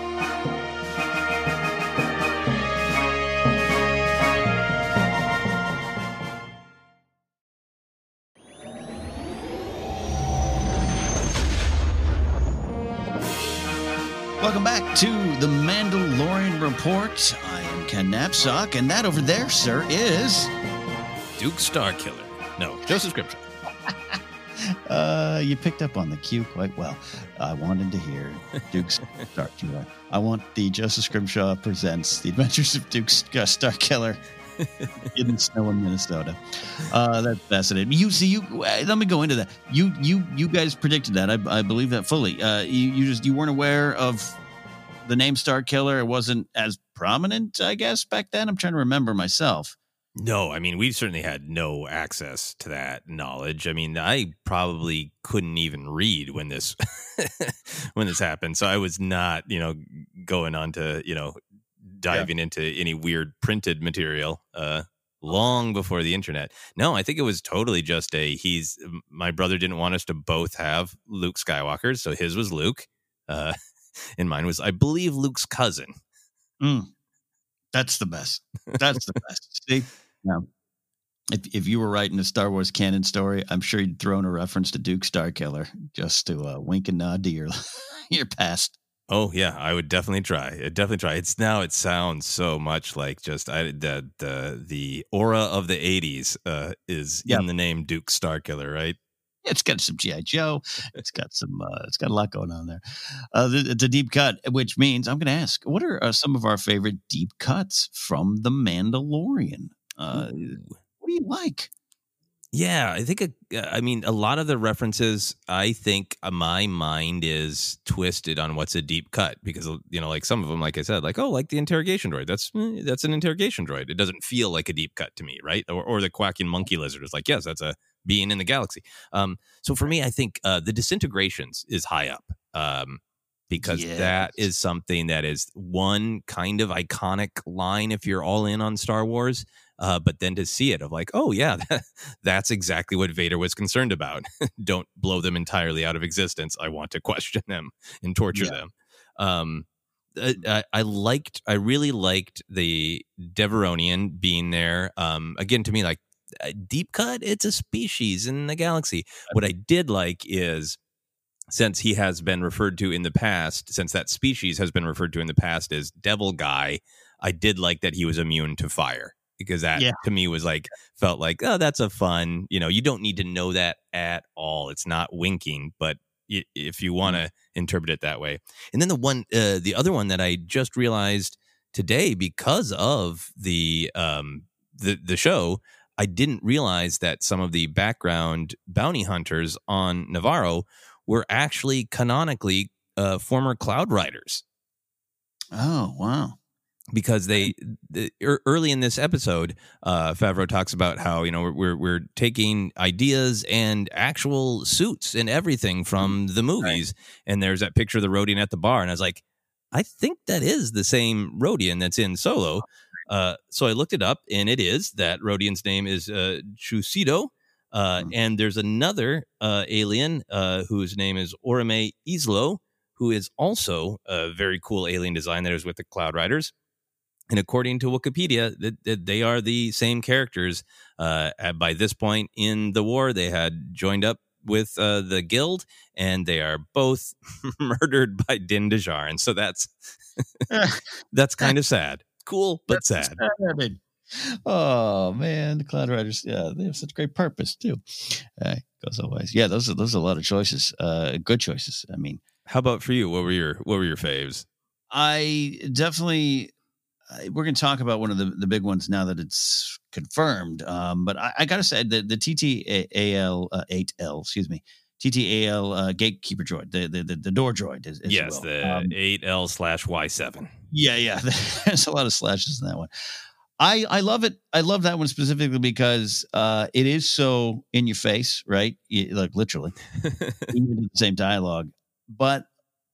[SPEAKER 3] Report. I am Ken Napzok, and that over there, sir, is
[SPEAKER 4] Duke Starkiller. No, Joseph Scrimshaw. [LAUGHS]
[SPEAKER 3] Uh, you picked up on the cue quite well. I wanted to hear Duke [LAUGHS] Starkiller. I want the Joseph Scrimshaw presents The Adventures of Duke uh, Starkiller in the snow in Minnesota. Uh, that's fascinating. You see, you uh, let me go into that. You, you, you guys predicted that. I, I believe that fully. Uh, you, you just you weren't aware of the name Starkiller. It wasn't as prominent, I guess, back then. I'm trying to remember myself.
[SPEAKER 4] No, I mean, we certainly had no access to that knowledge. I mean, I probably couldn't even read when this [LAUGHS] when this happened. So I was not, you know, going on to, you know, diving yeah. into any weird printed material uh long before the internet. No, I think it was totally just a he's my brother didn't want us to both have Luke Skywalker, so his was Luke. Uh and mine was I believe Luke's cousin.
[SPEAKER 3] Mm. That's the best. That's the best. See? Yeah. If if you were writing a Star Wars canon story, I'm sure you'd throw in a reference to Duke Starkiller just to uh, wink and nod to your [LAUGHS] your past.
[SPEAKER 4] Oh yeah, I would definitely try. I'd definitely try. It's now it sounds so much like just I the the the aura of the '80s uh, is yep. in the name Duke Starkiller, right?
[SPEAKER 3] It's got some GI Joe. It's [LAUGHS] got some. Uh, it's got a lot going on there. Uh, it's a deep cut, which means I'm going to ask, what are uh, some of our favorite deep cuts from The Mandalorian? Uh, what do you like?
[SPEAKER 4] Yeah, I think. A, I mean, a lot of the references. I think uh, my mind is twisted on what's a deep cut because you know, like some of them, like I said, like oh, like the interrogation droid. That's eh, that's an interrogation droid. It doesn't feel like a deep cut to me, right? Or, or the Kowakian monkey lizard is like, yes, that's a being in the galaxy. Um, so for me, I think uh, the disintegrations is high up. Um, because yes. that is something that is one kind of iconic line if you're all in on Star Wars. Uh, but then to see it of like, oh yeah, that, [LAUGHS] that's exactly what Vader was concerned about. [LAUGHS] Don't blow them entirely out of existence. I want to question them and torture yeah. them. Um, I, I, liked, I really liked the Devaronian being there. Um, again, to me, like deep cut, it's a species in the galaxy. What I did like is since he has been referred to in the past, since that species has been referred to in the past as devil guy, I did like that he was immune to fire because that yeah. to me was like felt like oh that's a fun you know you don't need to know that at all it's not winking but if you want to mm. interpret it that way and then the one uh, the other one that i just realized today because of the um the the show i didn't realize that some of the background bounty hunters on Nevarro were actually canonically uh, former cloud riders.
[SPEAKER 3] Oh, wow.
[SPEAKER 4] Because they the, early in this episode, uh, Favreau talks about how you know we're we're taking ideas and actual suits and everything from the movies, right. and there's that picture of the Rodian at the bar, and I was like, I think that is the same Rodian that's in Solo. Uh, so I looked it up, and it is that Rodian's name is uh, Chusido, uh, mm-hmm. And there's another uh, alien uh, whose name is Orome Islo, who is also a very cool alien design that is with the Cloud Riders. And according to Wikipedia, that, they are the same characters. Uh, by this point in the war, they had joined up with uh, the guild, and they are both [LAUGHS] murdered by Din Djarin. So that's [LAUGHS] that's kind of sad. Cool, but sad. sad
[SPEAKER 3] oh man, the Cloud Riders, yeah, they have such great purpose too. Uh, goes always. Yeah, those are those are a lot of choices. Uh, good choices. I mean,
[SPEAKER 4] how about for you? What were your what were your faves?
[SPEAKER 3] I definitely. We're going to talk about one of the, the big ones now that it's confirmed. Um, but I, I got to say the the TTAL uh, eight L, excuse me, TTAL uh, gatekeeper droid, the, the the the door droid. Is,
[SPEAKER 4] yes, the um, eight L slash Y seven.
[SPEAKER 3] Yeah, yeah. [LAUGHS] There's a lot of slashes in that one. I I love it. I love that one specifically because uh, it is so in your face, right? You, like literally, [LAUGHS] even in the same dialogue. But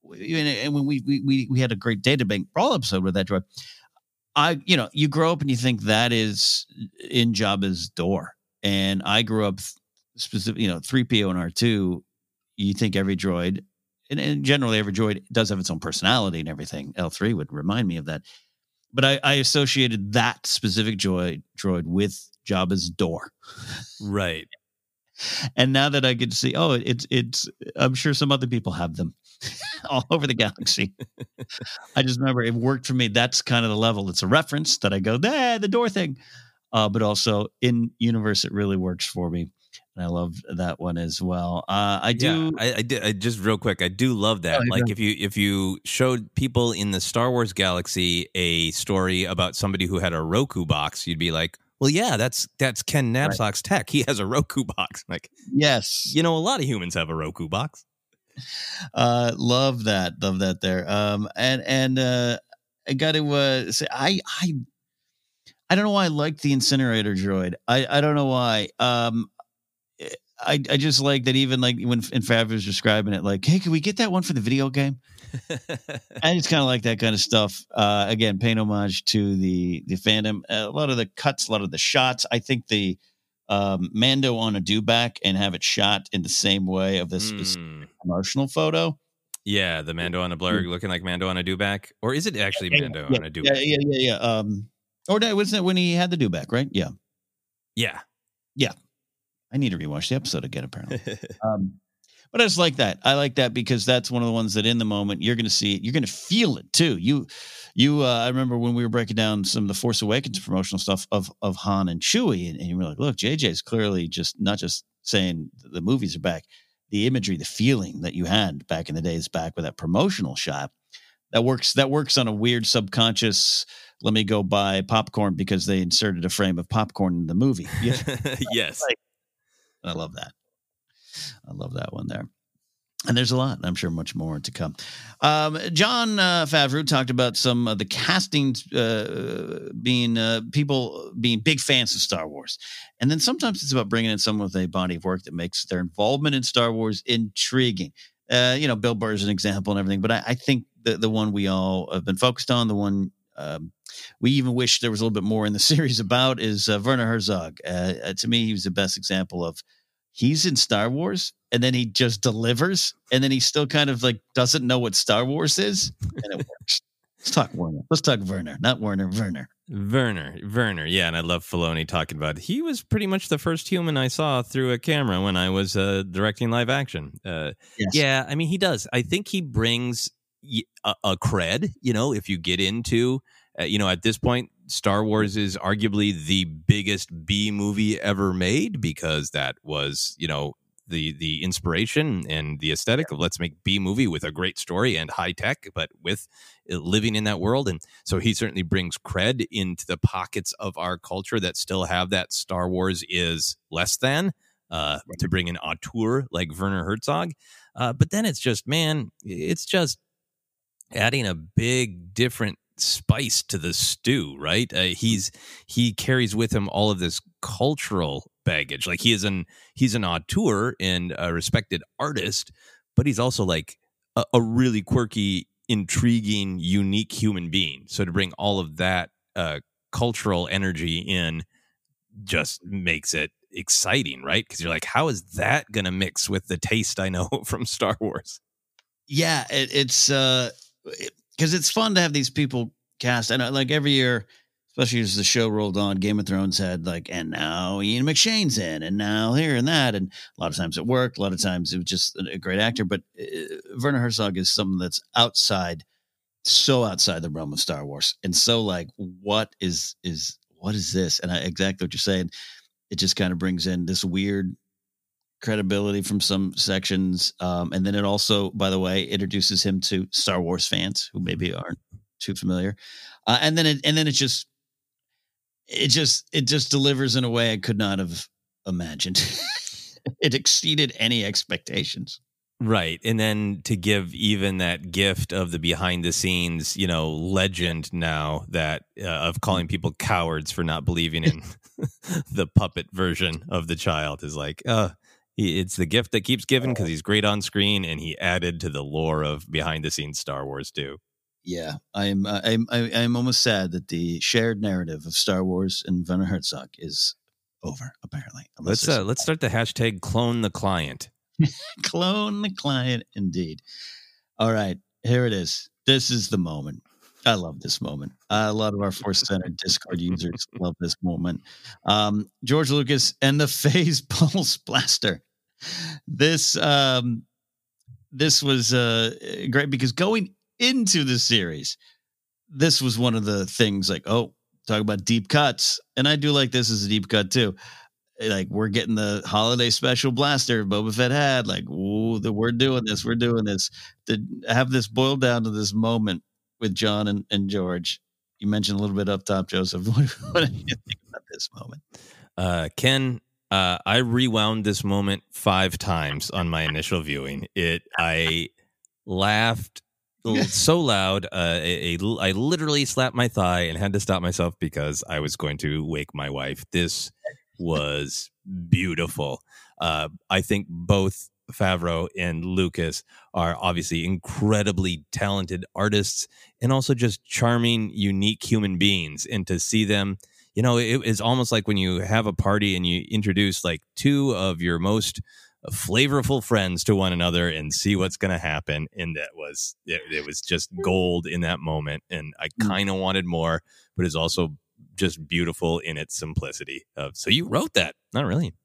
[SPEAKER 3] and when we we we had a great Databank Brawl episode with that droid. I you know you grow up and you think that is in Jabba's door, and I grew up specific you know three PO and R two. You think every droid, and, and generally every droid does have its own personality and everything. L three would remind me of that but I, I associated that specific droid droid with Jabba's door.
[SPEAKER 4] Right. [LAUGHS]
[SPEAKER 3] And now that I get to see, oh, it's it's I'm sure some other people have them [LAUGHS] all over the galaxy. [LAUGHS] I just remember it worked for me. That's kind of the level. It's a reference that I go, ah, the door thing. Uh, but also in universe, it really works for me. I love that one as well. Uh, I do.
[SPEAKER 4] Yeah, I, I, did. I just real quick. I do love that. Oh, like yeah. if you if you showed people in the Star Wars galaxy a story about somebody who had a Roku box, you'd be like, "Well, yeah, that's that's Ken Napzok's right. tech. He has a Roku box." [LAUGHS] Like,
[SPEAKER 3] yes,
[SPEAKER 4] you know, a lot of humans have a Roku box.
[SPEAKER 3] Uh, love that. Love that. There. Um, and and uh, I got to uh, say, I I. I don't know why I like the incinerator droid. I, I don't know why. Um, I, I just like that even like when in Fav was describing it, like, hey, can we get that one for the video game? [LAUGHS] I just kind of like that kind of stuff. Uh, again, paying homage to the the fandom. a lot of the cuts, a lot of the shots. I think the um, Mando on a dewback and have it shot in the same way of this mm. promotional photo.
[SPEAKER 4] Yeah, the Mando on a [LAUGHS] blurrg mm. looking like Mando on a dewback or is it actually Mando
[SPEAKER 3] yeah,
[SPEAKER 4] on a dewback?
[SPEAKER 3] Yeah, yeah, yeah, yeah. Um, or no, wasn't it when he had the dewback Right? Yeah,
[SPEAKER 4] yeah,
[SPEAKER 3] yeah. I need to rewatch the episode again, apparently. [LAUGHS] um, but I just like that. I like that because that's one of the ones that in the moment you're going to see it, you're going to feel it too. You, you. Uh, I remember when we were breaking down some of the Force Awakens promotional stuff of of Han and Chewie, and, and you were like, "Look, JJ is clearly just not just saying the movies are back, the imagery, the feeling that you had back in the days back with that promotional shot that works. That works on a weird subconscious." Let me go buy popcorn because they inserted a frame of popcorn in the movie. [LAUGHS]
[SPEAKER 4] yes,
[SPEAKER 3] like, I love that. I love that one there. And there's a lot. I'm sure much more to come. Um, Jon uh, Favreau talked about some of the castings uh, being uh, people being big fans of Star Wars. And then sometimes it's about bringing in someone with a body of work that makes their involvement in Star Wars intriguing. Uh, you know, Bill Burr is an example and everything, but I, I, think the, the one we all have been focused on, the one um, we even wish there was a little bit more in the [LAUGHS] series about is uh, Werner Herzog. Uh, uh, to me, he was the best example of he's in Star Wars and then he just delivers and then he still kind of like doesn't know what Star Wars is and it works. Let's talk Werner. Let's talk Werner, not Werner, Werner.
[SPEAKER 4] Werner, Werner, yeah, and I love Filoni talking about. It. He was pretty much the first human I saw through a camera when I was uh, directing live action. Uh, yes. Yeah, I mean, he does. I think he brings a, a cred. You know, if you get into, uh, you know, at this point, Star Wars is arguably the biggest B movie ever made because that was, you know, the the inspiration and the aesthetic of let's make B movie with a great story and high tech, but with uh, living in that world. And so he certainly brings cred into the pockets of our culture that still have that Star Wars is less than. Uh, to bring an auteur like Werner Herzog, uh, but then it's just man, it's just adding a big different spice to the stew, right? Uh, he's he carries with him all of this cultural baggage. Like he is an he's an auteur and a respected artist, but he's also like a, a really quirky, intriguing, unique human being. So to bring all of that uh, cultural energy in just makes it exciting, right? Because you're like, how is that going to mix with the taste I know [LAUGHS] from Star Wars?
[SPEAKER 3] Yeah, it, it's uh, because it's fun to have these people cast. And like every year, especially as the show rolled on, Game of Thrones had like, and now Ian McShane's in, and now here and that. And a lot of times it worked. A lot of times it was just a great actor. But uh, Werner Herzog is someone that's outside, so outside the realm of Star Wars, and so like, what is is what is this? And I, exactly what you're saying. It just kind of brings in this weird credibility from some sections. Um, and then it also, by the way, introduces him to Star Wars fans who maybe aren't too familiar. Uh, and then it, and then it just, it just, it just delivers in a way I could not have imagined. [LAUGHS] it exceeded any expectations.
[SPEAKER 4] Right. And then to give even that gift of the behind the scenes, you know, legend now that uh, of calling people cowards for not believing in [LAUGHS] the puppet version of the child is like, uh, it's the gift that keeps giving because he's great on screen and he added to the lore of behind the scenes Star Wars too.
[SPEAKER 3] Yeah, I'm uh, I'm I'm almost sad that the shared narrative of Star Wars and Werner Herzog is over. Apparently,
[SPEAKER 4] let's uh, let's start the hashtag clone the client. [LAUGHS]
[SPEAKER 3] clone the client, indeed. All right, here it is. This is the moment. I love this moment. a lot of our Force [LAUGHS] Center Discord users love this moment. Um, George Lucas and the [LAUGHS] Phase Pulse Blaster. This um, this was uh, great because going into the series, this was one of the things like, oh, talk about deep cuts. And I do like this as a deep cut too. Like we're getting the holiday special blaster Boba Fett had. Like, ooh, the, we're doing this, we're doing this. To have this boiled down to this moment with John and, and George. You mentioned a little bit up top, Joseph. What, [LAUGHS] what do you think about this moment?
[SPEAKER 4] Uh, Ken, uh, I rewound this moment five times on my initial viewing. It, I laughed [LAUGHS] so loud. Uh, a, a, I literally slapped my thigh and had to stop myself because I was going to wake my wife. This was beautiful. Uh, I think both Favreau and Lucas are obviously incredibly talented artists and also just charming, unique human beings. And to see them, you know, it is almost like when you have a party and you introduce like two of your most flavorful friends to one another and see what's going to happen. And that was, it, it, was just gold in that moment. And I mm. kind of wanted more, but it's also just beautiful in its simplicity. Of, so you wrote that? Not really.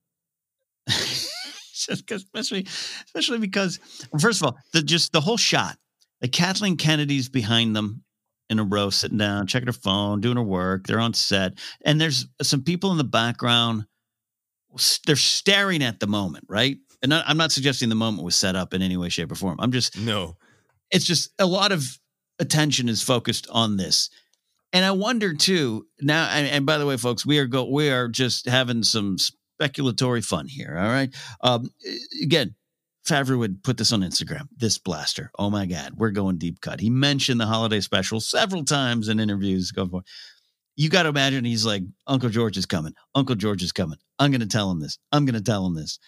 [SPEAKER 4] [LAUGHS]
[SPEAKER 3] especially, especially because, first of all, the just the whole shot, like Kathleen Kennedy's behind them in a row, sitting down, checking her phone, doing her work. They're on set, and there's some people in the background. They're staring at the moment, right? And I'm not suggesting the moment was set up in any way, shape, or form. I'm just
[SPEAKER 4] no.
[SPEAKER 3] It's just a lot of attention is focused on this. And I wonder too now. And, and, by the way, folks, we are go we are just having some speculatory fun here. All right. Um, again, Favreau would put this on Instagram. This blaster. Oh my God, we're going deep cut. He mentioned the holiday special several times in interviews. Go for you got to imagine he's like, Uncle George is coming. Uncle George is coming. I'm going to tell him this. I'm going to tell him this.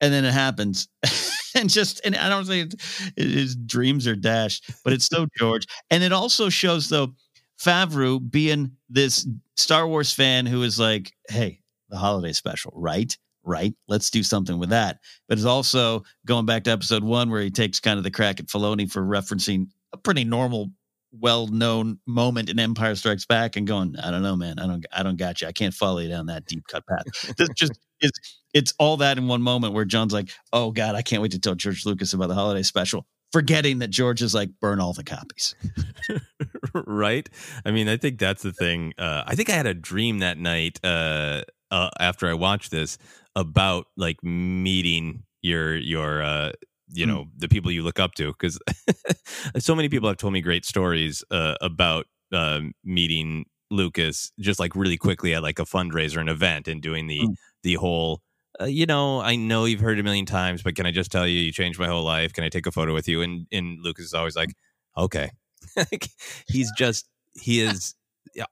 [SPEAKER 3] And then it happens. [LAUGHS] and just, and I don't say his dreams are dashed, but it's so George. And it also shows, though, Favreau being this Star Wars fan who is like, hey, the holiday special, right? Right. Let's do something with that. But it's also going back to episode one where he takes kind of the crack at Filoni for referencing a pretty normal, well-known moment in Empire Strikes Back and going, I don't know, man. I don't I don't got you. I can't follow you down that deep cut path. this just is it's all that in one moment where John's like, Oh God, I can't wait to tell George Lucas about the holiday special forgetting that George is like burn all the copies. [LAUGHS]
[SPEAKER 4] right. I mean, I think that's the thing. Uh, I think I had a dream that night uh, uh, after I watched this about like meeting your your uh, you hmm. know mm. the people you look up to because [LAUGHS] so many people have told me great stories uh, about uh, meeting Lucas just like really quickly at like a fundraiser, an event, and doing the mm. the whole uh, you know, I know you've heard a million times, but can I just tell you, you changed my whole life? Can I take a photo with you? And and Lucas is always like, okay. [LAUGHS] he's just he is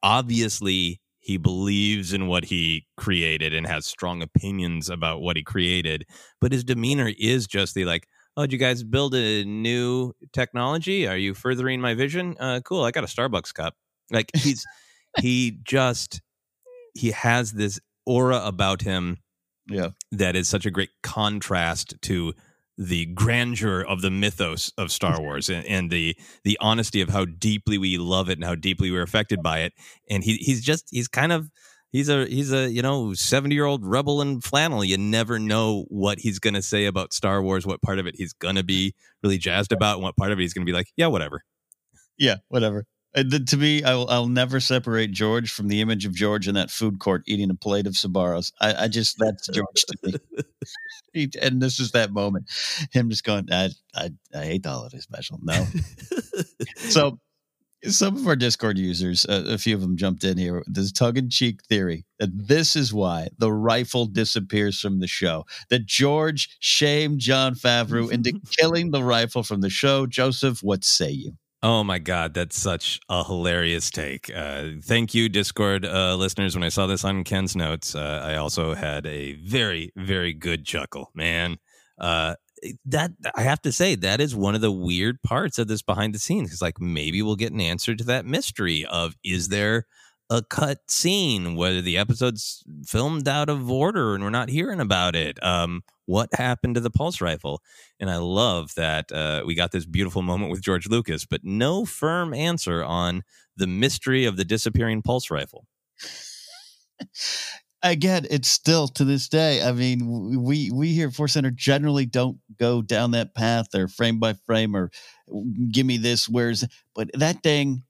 [SPEAKER 4] obviously he believes in what he created and has strong opinions about what he created, but his demeanor is just the like, oh, did you guys build a new technology? Are you furthering my vision? Uh, cool. I got a Starbucks cup. Like [LAUGHS] he's he just he has this aura about him
[SPEAKER 3] yeah
[SPEAKER 4] that is such a great contrast to the grandeur of the mythos of Star mm-hmm. Wars and, and, the the honesty of how deeply we love it and how deeply we're affected by it. And he he's just he's kind of he's a he's a you know 70 year old rebel in flannel. You never know what he's gonna say about Star Wars, what part of it he's gonna be really jazzed about, and what part of it he's gonna be like, yeah, whatever.
[SPEAKER 3] Yeah, whatever. Uh, to me, I will, I'll never separate George from the image of George in that food court eating a plate of Sbarros. I, I just that's George to me. [LAUGHS] and this is that moment, him just going, I, I, I hate the holiday special. No. so some of our Discord users, uh, a few of them jumped in here. This tongue in cheek theory that this is why the rifle disappears from the show. That George shamed John Favreau into [LAUGHS] killing the rifle from the show. Joseph, what say you?
[SPEAKER 4] Oh my God, that's such a hilarious take. Uh, thank you, Discord uh, listeners. When I saw this on Ken's notes, uh, I also had a very, very good chuckle. Man, uh, that I have to say that is one of the weird parts of this behind the scenes. It's like maybe we'll get an answer to that mystery of is there a cut scene, whether the episode's filmed out of order and we're not hearing about it. Um, what happened to the pulse rifle? And I love that uh, we got this beautiful moment with George Lucas, but no firm answer on the mystery of the disappearing pulse rifle. [LAUGHS]
[SPEAKER 3] Again, it's still to this day. I mean, we we here at Force Center generally don't go down that path or frame by frame or give me this. Where's but that thing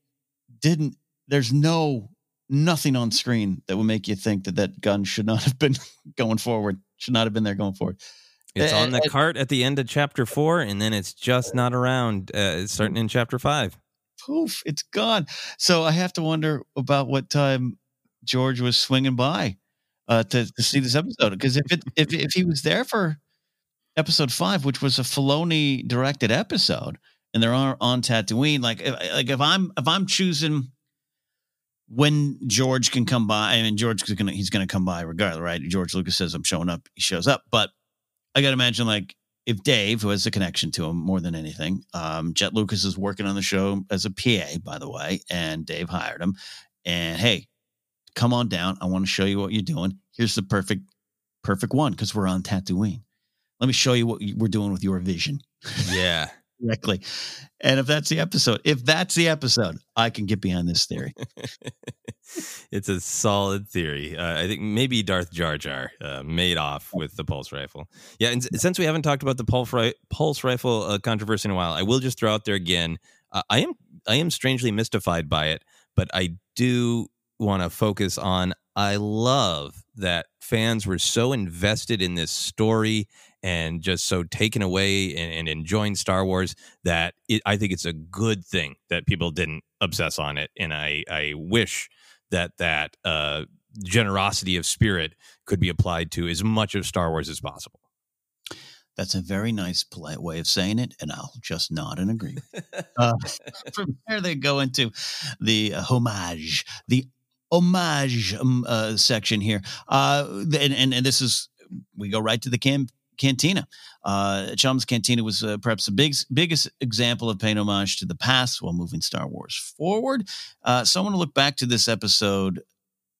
[SPEAKER 3] didn't. There's no nothing on screen that would make you think that that gun should not have been [LAUGHS] going forward. Should not have been there going forward.
[SPEAKER 4] It's on the cart at the end of chapter four, and then it's just not around. Uh, starting in chapter five.
[SPEAKER 3] Poof, it's gone. So I have to wonder about what time George was swinging by uh, to, to see this episode. Because if it if if he was there for episode five, which was a Filoni directed episode, and they're on, on Tatooine, like if, like if I'm if I'm choosing when George can come by, I mean George is gonna he's gonna come by regardless, right? George Lucas says I'm showing up, he shows up. But I gotta imagine like if Dave, who has a connection to him more than anything, um, Jett Lucas is working on the show as a PA, by the way, and Dave hired him. And hey, come on down. I want to show you what you're doing. Here's the perfect, perfect one because we're on Tatooine. Let me show you what we're doing with your vision
[SPEAKER 4] Yeah.
[SPEAKER 3] Directly. And if that's the episode, if that's the episode, I can get behind this theory. [LAUGHS]
[SPEAKER 4] it's a solid theory. Uh, I think maybe Darth Jar Jar uh, made off with the pulse rifle. Yeah, and s- since we haven't talked about the pulse, ri- pulse rifle uh, controversy in a while, I will just throw out there again. Uh, I am I am strangely mystified by it, but I do want to focus on. I love that fans were so invested in this story and just so taken away and, and enjoying Star Wars that it, I think it's a good thing that people didn't obsess on it, and I I wish that that uh, generosity of spirit could be applied to as much of Star Wars as possible.
[SPEAKER 3] That's a very nice, polite way of saying it, and I'll just nod and agree. [LAUGHS] uh, [LAUGHS] from there, they go into the uh, homage, the homage um, uh, section here, uh, and, and and this is we go right to the cam- cantina. Uh, Chalmun's Cantina was uh, perhaps the big, biggest example of paying homage to the past while moving Star Wars forward. Uh, so I want to look back to this episode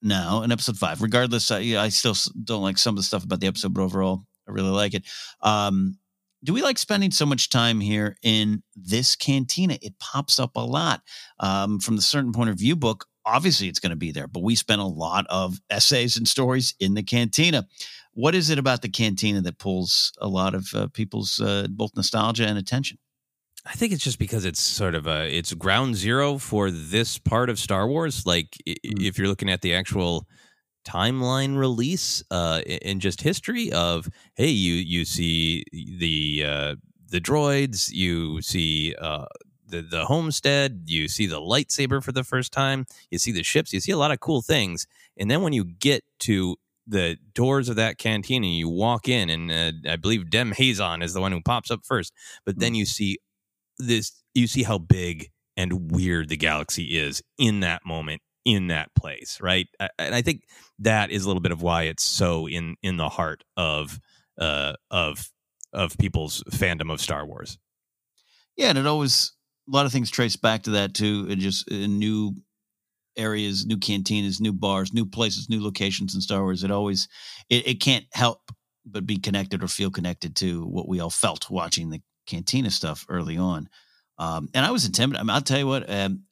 [SPEAKER 3] now in episode five. Regardless, I, I still don't like some of the stuff about the episode, but overall, I really like it. Um, do we like spending so much time here in this cantina? It pops up a lot um, from the certain point of view book. Obviously, it's going to be there, but we spent a lot of essays and stories in the cantina. What is it about the cantina that pulls a lot of uh, people's uh, both nostalgia and attention?
[SPEAKER 4] I think it's just because it's sort of a it's ground zero for this part of Star Wars. Like i if you're looking at the actual timeline release uh, and just history of hey, you you see the uh, the droids, you see uh, the the homestead, you see the lightsaber for the first time, you see the ships, you see a lot of cool things, and then when you get to the doors of that cantina, you walk in, and uh, I believe Dem Hazon is the one who pops up first. But then you see this, you see how big and weird the galaxy is in that moment, in that place, right? I- And I think that is a little bit of why it's so in in the heart of uh of of people's fandom of Star Wars.
[SPEAKER 3] Yeah, and it always a lot of things trace back to that too, and just in new areas, new cantinas, new bars, new places, new locations in Star Wars. It always it, it can't help but be connected or feel connected to what we all felt watching the cantina stuff early on. Um, and I was intimidated. I mean, I'll tell you what, um,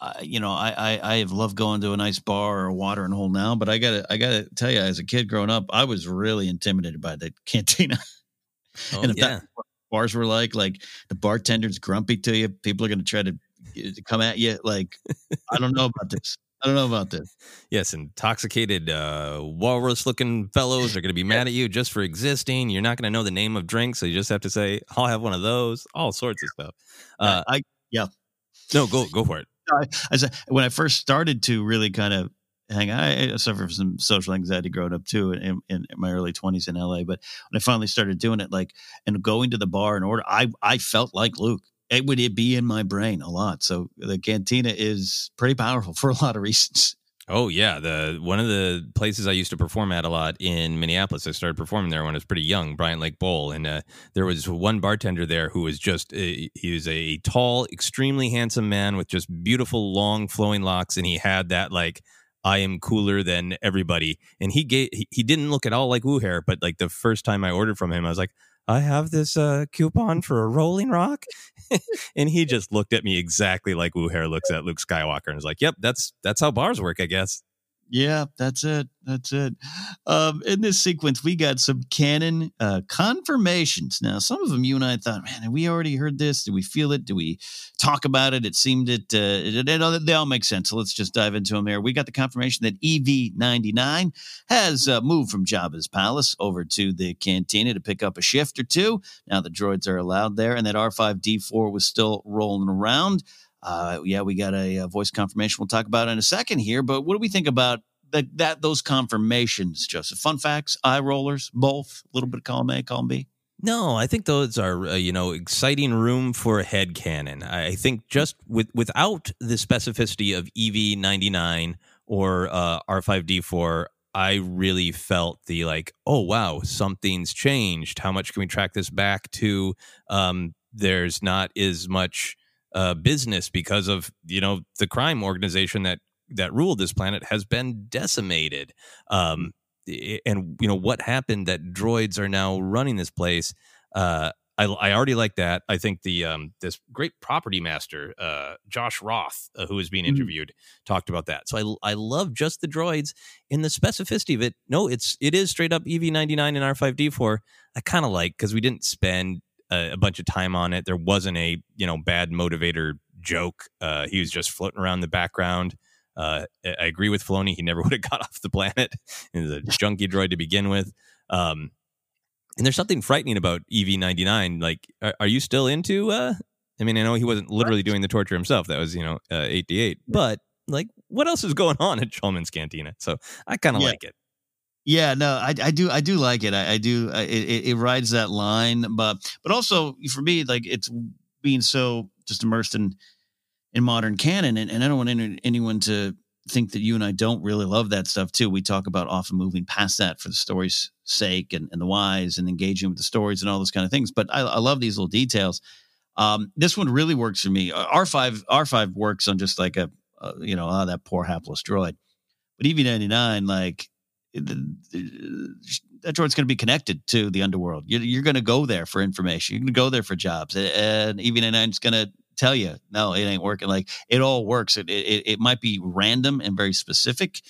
[SPEAKER 3] I, you know, I, I I have loved going to a nice bar or a watering hole now, but I gotta I gotta tell you, as a kid growing up, I was really intimidated by the [LAUGHS] cantina.
[SPEAKER 4] Oh,
[SPEAKER 3] and if
[SPEAKER 4] yeah.
[SPEAKER 3] that's what bars were like, like the bartender's grumpy to you, people are going to try to come at you. Like, I don't know about this. I don't know about this.
[SPEAKER 4] Yes, intoxicated uh, walrus-looking fellows are going to be mad at you just for existing. You're not going to know the name of drinks, so you just have to say, "I'll have one of those." All sorts of stuff. Uh,
[SPEAKER 3] I yeah.
[SPEAKER 4] no, go go for it.
[SPEAKER 3] I, I said, when I first started to really kind of hang I, I suffer from some social anxiety growing up too in, in, my early 20s in LA. But when I finally started doing it, like, and going to the bar and order, I, I felt like Luke. It would it be in my brain a lot. So the cantina is pretty powerful [LAUGHS] for a lot of reasons.
[SPEAKER 4] Oh yeah, the one of the places I used to perform at a lot in Minneapolis. I started performing there when I was pretty young, Bryant Lake Bowl, and uh, there was one bartender there who was just a, he was a tall, extremely handsome man with just beautiful, long, flowing locks, and he had that like I am cooler than everybody, and he gave he, he didn't look at all like Wuher, but like the first time I ordered from him, I was like, I have this uh, coupon for a Rolling Rock, [LAUGHS] and he just looked at me exactly like Wuher looks at Luke Skywalker, and was like, "Yep, that's that's how bars work, I guess."
[SPEAKER 3] Yeah, that's it. That's it. Um, in this sequence, we got some canon uh, confirmations. Now, some of them you and I thought, man, have we already heard this? Do we feel it? Do we talk about it? It seemed it, uh, it, it, they all make sense. So let's just dive into them here. We got the confirmation that EV 99 has uh, moved from Jabba's palace over to the cantina to pick up a shift or two. Now the droids are allowed there, and that R5D4 was still rolling around. Uh, yeah, we got a, a, voice confirmation we'll talk about in a second here. But what do we think about that? that those confirmations, Joseph? Fun facts, eye rollers, both. A little bit of column A, column B.
[SPEAKER 4] No, I think those are uh, you know exciting room for a head canon. I think just with without the specificity of EV ninety nine or uh, R five D four, I really felt the like, oh wow, something's changed. How much can we track this back to? Um, there's not as much uh, business because of you know the crime organization that that ruled this planet has been decimated. Um, and you know what happened that droids are now running this place. Uh, I, I already like that. I think the um, this great property master, uh, Josh Roth, uh, who was being mm-hmm. interviewed, mm-hmm. talked about that. So I I love just the droids in the specificity of it. No, it's it is straight up EV ninety nine and R five D four. I kind of like because we didn't spend a, a, bunch of time on it. There wasn't a you know bad motivator joke. Uh, he was just floating around the background. Uh, I agree with Filoni. He never [LAUGHS] would have got off the planet. He's a junky droid to begin with. Um, and there's something frightening about EV99. Like, are, are you still into? Uh, I mean, I know he wasn't literally doing the torture himself. That was, you know, uh, 8D8. But like, what else is going on at Chalmun's Cantina? So I kind of yeah. like it.
[SPEAKER 3] Yeah, no, I, I do, I do like it. I, I do. I, it, it rides that line, but but also for me, like it's being so just immersed in in modern canon, and, and I don't want any, anyone to think that you and I don't really love that stuff too. We talk about often moving past that for the story's sake and, and the whys and engaging with the stories and all those kind of things. But I, I love these little details. Um, this one really works for me. R five R five works on just like a, you know oh, that poor hapless droid, but EV ninety nine like that droid's going to be connected to the underworld. You're, you're going to go there for information. You're going to go there for jobs, and EV99 is going to tell you, no, it ain't working. Like it all works. It it, it might be random and very specific.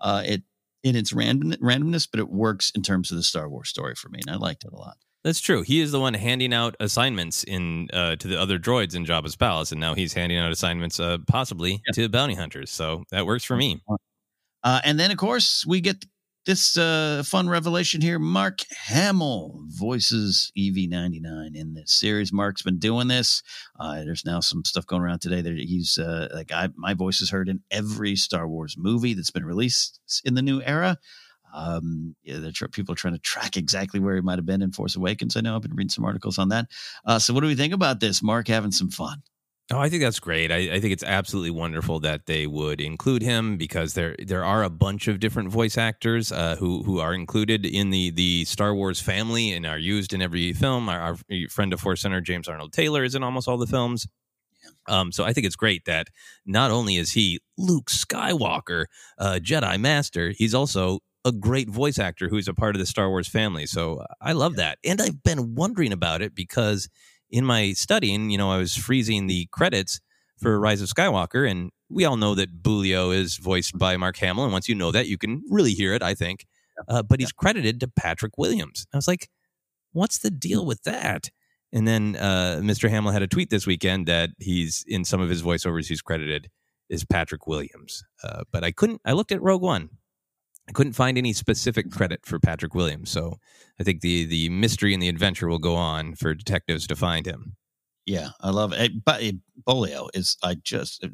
[SPEAKER 3] Uh, it in its random randomness, but it works in terms of the Star Wars story for me, and I liked it a lot.
[SPEAKER 4] That's true. He is the one handing out assignments in uh, to the other droids in Jabba's palace, and now he's handing out assignments, uh, possibly yeah. to bounty hunters. So that works for me.
[SPEAKER 3] Uh, and then, of course, we get this uh, fun revelation here Mark Hamill voices EV99 in this series. Mark's been doing this. Uh, there's now some stuff going around today that he's uh, like, I, my voice is heard in every Star Wars movie that's been released in the new era. Um, yeah, tr- people are trying to track exactly where he might have been in Force Awakens. I know I've been reading some articles on that. Uh, so, what do we think about this? Mark having some fun.
[SPEAKER 4] Oh, I think that's great. I, I, think it's absolutely wonderful that they would include him because there there are a bunch of different voice actors uh, who who are included in the the Star Wars family and are used in every film. Our, our friend of Force Center, James Arnold Taylor, is in almost all the films. Um, so I think it's great that not only is he Luke Skywalker, uh, Jedi Master, he's also a great voice actor who's a part of the Star Wars family. So I love that, and I've been wondering about it because in my studying, you know, I was freezing the credits for Rise of Skywalker, and we all know that Boolio is voiced by Mark Hamill, and once you know that, you can really hear it. I think, uh, but he's credited to Patrick Williams. I was like, "What's the deal with that?" And then uh, Mr. Hamill had a tweet this weekend that he's in some of his voiceovers. He's credited is Patrick Williams, uh, but I couldn't. I looked at Rogue One I couldn't find any specific credit for Patrick Williams, so I think the the mystery and the adventure will go on for detectives to find him.
[SPEAKER 3] Yeah, I love it. But Boolio is I just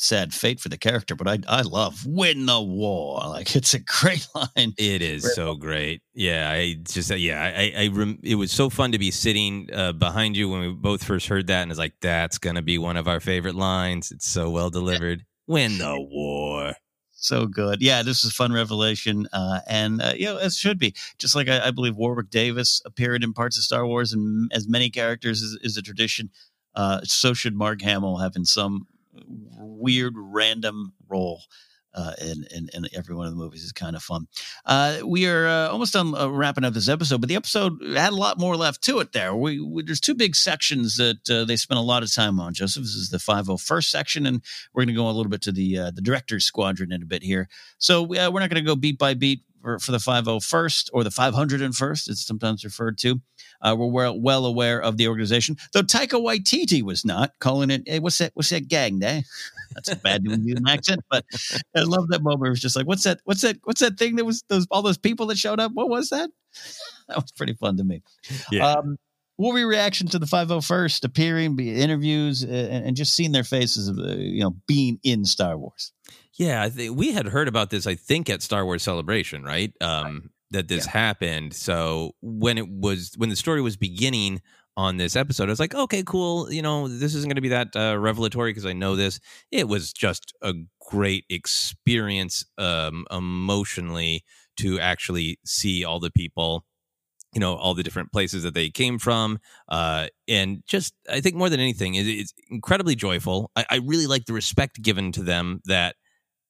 [SPEAKER 3] sad fate for the character, but I I love win the war. [LAUGHS] Like it's a great line.
[SPEAKER 4] It is so great. Yeah, I just yeah, I I rem- it was so fun to be sitting uh, behind you when we both first heard that, and it's like that's gonna be one of our favorite lines. It's so well delivered. Win the war.
[SPEAKER 3] So good. Yeah, this is a fun revelation. Uh, and, uh, you know, as should be. Just like I, I, believe Warwick Davis appeared in parts of Star Wars and as many characters is, is a tradition, uh, so should Mark Hamill have in some weird random role uh, in, in, in, every one of the movies is kind of fun. Uh, we are uh, almost done uh, wrapping up this episode, but the episode had a lot more left to it. There, we, we there's two big sections that uh, they spent a lot of time on. Joseph, this is the 501st section, and we're going to go a little bit to the uh, the director's squadron in a bit here. So we're not going to go beat by beat for, for the 501st or the 501st, it's sometimes referred to. Uh, we're well, well aware of the organization, though Taika Waititi was not calling it. Hey, what's that? What's that gang day? That's a bad New Zealand accent, but I love that moment. It was just like, what's that? What's that? What's that thing that was those all those people that showed up? What was that? [LAUGHS] That was pretty fun to me. Yeah. Um, what were your reaction to the 501st appearing, interviews, and, and just seeing their faces of uh, you know being in Star Wars?
[SPEAKER 4] Yeah, I think we had heard about this. I think at Star Wars Celebration, right? Um, right. That this yeah. happened. So when it was when the story was beginning on this episode, I was like, okay, cool. You know, this isn't going to be that uh, revelatory because I know this. It was just a great experience um, emotionally to actually see all the people you know all the different places that they came from uh, and just i think more than anything it's incredibly joyful I, I, really like the respect given to them that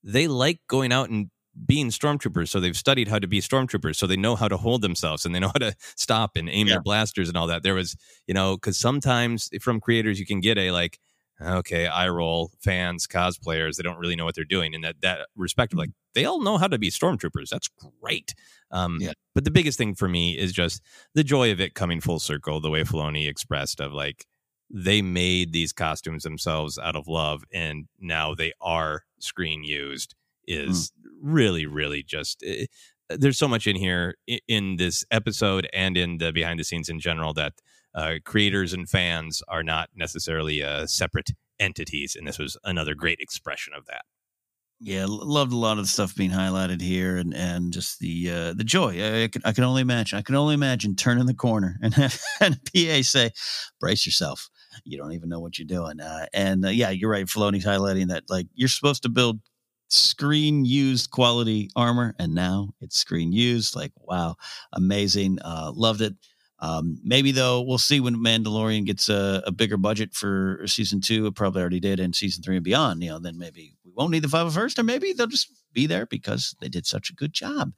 [SPEAKER 4] they like going out and being stormtroopers so they've studied how to be stormtroopers so they know how to hold themselves and they know how to [LAUGHS] stop and aim yeah. their blasters and all that there was you know because sometimes from creators you can get a like okay eye roll fans cosplayers they don't really know what they're doing and that that respect of like they all know how to be stormtroopers that's great um, yeah. but the biggest thing for me is just the joy of it coming full circle the way Filoni expressed of like they made these costumes themselves out of love and now they are screen used is mm. really really just it, eh, there's so much in here in this episode and in the behind the scenes in general that uh, creators and fans are not necessarily uh, separate entities and this was another great expression of that
[SPEAKER 3] yeah, loved a lot of the stuff being highlighted here, and and just the uh, the joy. I, I, can I can only imagine. I can only imagine turning the corner and [LAUGHS] and PA say, "Brace yourself." You don't even know what you're doing. Uh, and uh, yeah, you're right. Filoni's highlighting that like you're supposed to build screen used quality armor, and now it's screen used. Like wow, amazing. Uh, loved it. Um, maybe though we'll see when Mandalorian gets a, a, bigger budget for season two. It probably already did, and season three and beyond. You know, then maybe we won't need the 501st, or maybe they'll just be there because they did such a good job.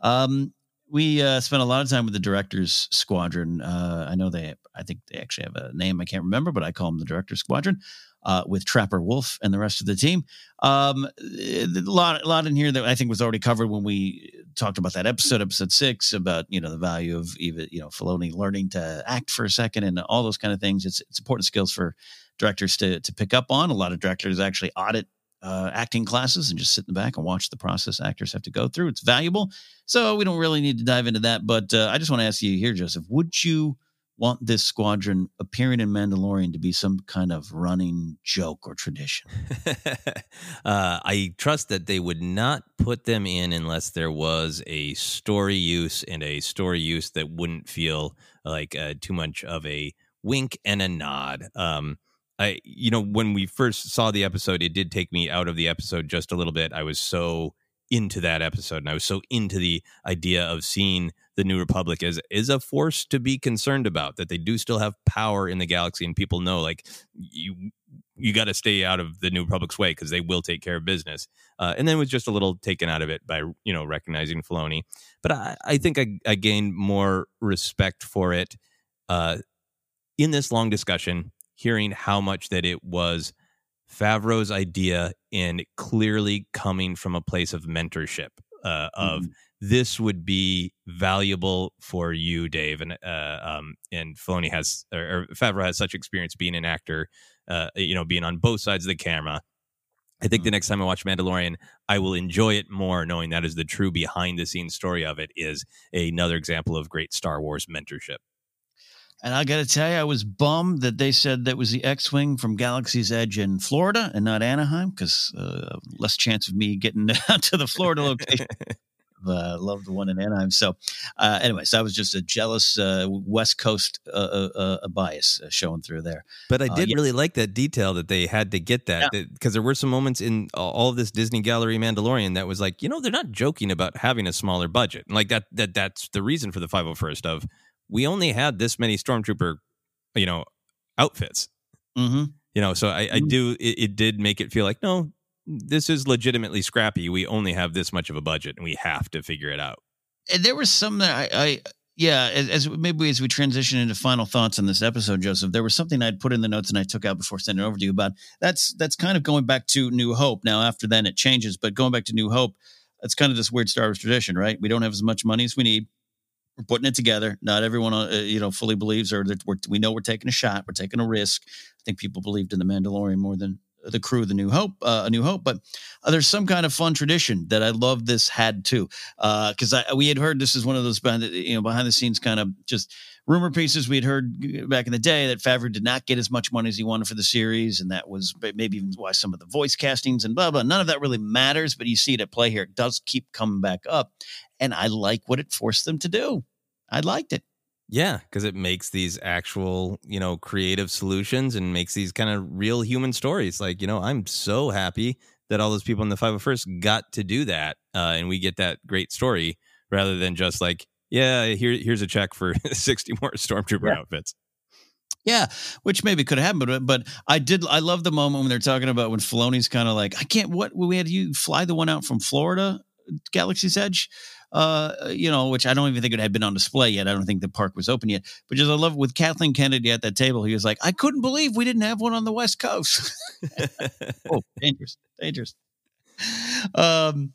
[SPEAKER 3] Um, we uh, spent a lot of time with the directors squadron. Uh, I know they, I think they actually have a name I can't remember, but I call them the directors squadron. Uh, with Trapper Wolf and the rest of the team, um, a lot, a lot in here that I think was already covered when we talked about that episode, episode six, about you know the value of even you know Filoni learning to act for a second and all those kind of things. It's it's important skills for directors to to pick up on. A lot of directors actually audit uh, acting classes and just sit in the back and watch the process actors have to go through. It's valuable. So we don't really need to dive into that. But uh, I just want to ask you here, Joseph, would you want this squadron appearing in Mandalorian to be some kind of running joke or tradition? [LAUGHS]
[SPEAKER 4] uh, I trust that they would not put them in unless there was a story use and a story use that wouldn't feel like uh, too much of a wink and a nod. Um, I, you know, when we first saw the episode, it did take me out of the episode just a little bit. I was so into that episode and I was so into the idea of seeing the New Republic as is a force to be concerned about that they do still have power in the galaxy and people know like you you got to stay out of the New Republic's way because they will take care of business. Uh, and then was just a little taken out of it by you know recognizing Filoni. But I, I think I, I gained more respect for it uh, in this long discussion hearing how much that it was Favreau's idea and clearly coming from a place of mentorship uh, of mm-hmm. this would be valuable for you, Dave, and uh, um, and Filoni has or, or Favreau has such experience being an actor, uh, you know, being on both sides of the camera. I think mm-hmm. the next time I watch Mandalorian, I will enjoy it more, knowing that is the true behind the scenes story of it is another example of great Star Wars mentorship.
[SPEAKER 3] And I got to tell you, I was bummed that they said that was the X-wing from Galaxy's Edge in Florida and not Anaheim, because uh, less chance of me getting [LAUGHS] out to the Florida location. [LAUGHS] uh, love the one in Anaheim. So, uh, anyways, that was just a jealous uh, West Coast uh, uh, uh bias uh, showing through there.
[SPEAKER 4] But I did
[SPEAKER 3] yeah.
[SPEAKER 4] really like that detail that they had to get that because there were some moments in all of this Disney Gallery Mandalorian that was like, you know, they're not joking about having a smaller budget. And like that, that that's the reason for the 501st of we only had this many stormtrooper, you know, outfits.
[SPEAKER 3] Mm-hmm.
[SPEAKER 4] You know, so I, I do. It, it did make it feel like no, this is legitimately scrappy. We only have this much of a budget, and we have to figure it out.
[SPEAKER 3] And there was some that I, I yeah, as, as maybe as we transition into final thoughts on this episode, Joseph, there was something I'd put in the notes and I took out before sending it over to you about that's that's kind of going back to New Hope. Now after then it changes, but going back to New Hope, it's kind of this weird Star Wars tradition, right? We don't have as much money as we need. We're putting it together. Not everyone, uh, you know, fully believes, or we know we're taking a shot. We're taking a risk. I think people believed in the Mandalorian more than the crew, of the New Hope, uh, a New Hope. But uh, there's some kind of fun tradition that I love. This had too, because I we had heard this is one of those behind the, you know behind the scenes kind of just rumor pieces we had heard back in the day that Favreau did not get as much money as he wanted for the series, and that was maybe even why some of the voice castings and blah blah. None of that really matters, but you see it at play here. It does keep coming back up, and I like what it forced them to do. I liked it.
[SPEAKER 4] Yeah, because it makes these actual, you know, creative solutions and makes these kind of real human stories. Like, you know, I'm so happy that all those people in the 501st got to do that, uh, and we get that great story rather than just like, yeah, here, here's a check for [LAUGHS] 60 more stormtrooper
[SPEAKER 3] Yeah.
[SPEAKER 4] outfits.
[SPEAKER 3] Yeah, which maybe could have happened, but but I did. I love the moment when they're talking about when Filoni's kind of like, I can't. What we had you fly the one out from Florida, Galaxy's Edge, uh, you know, which I don't even think it had been on display yet. I don't think the park was open yet. But just I love with Kathleen Kennedy at that table. He was like, I couldn't believe we didn't have one on the West Coast. [LAUGHS] [LAUGHS] oh, dangerous, dangerous. Um,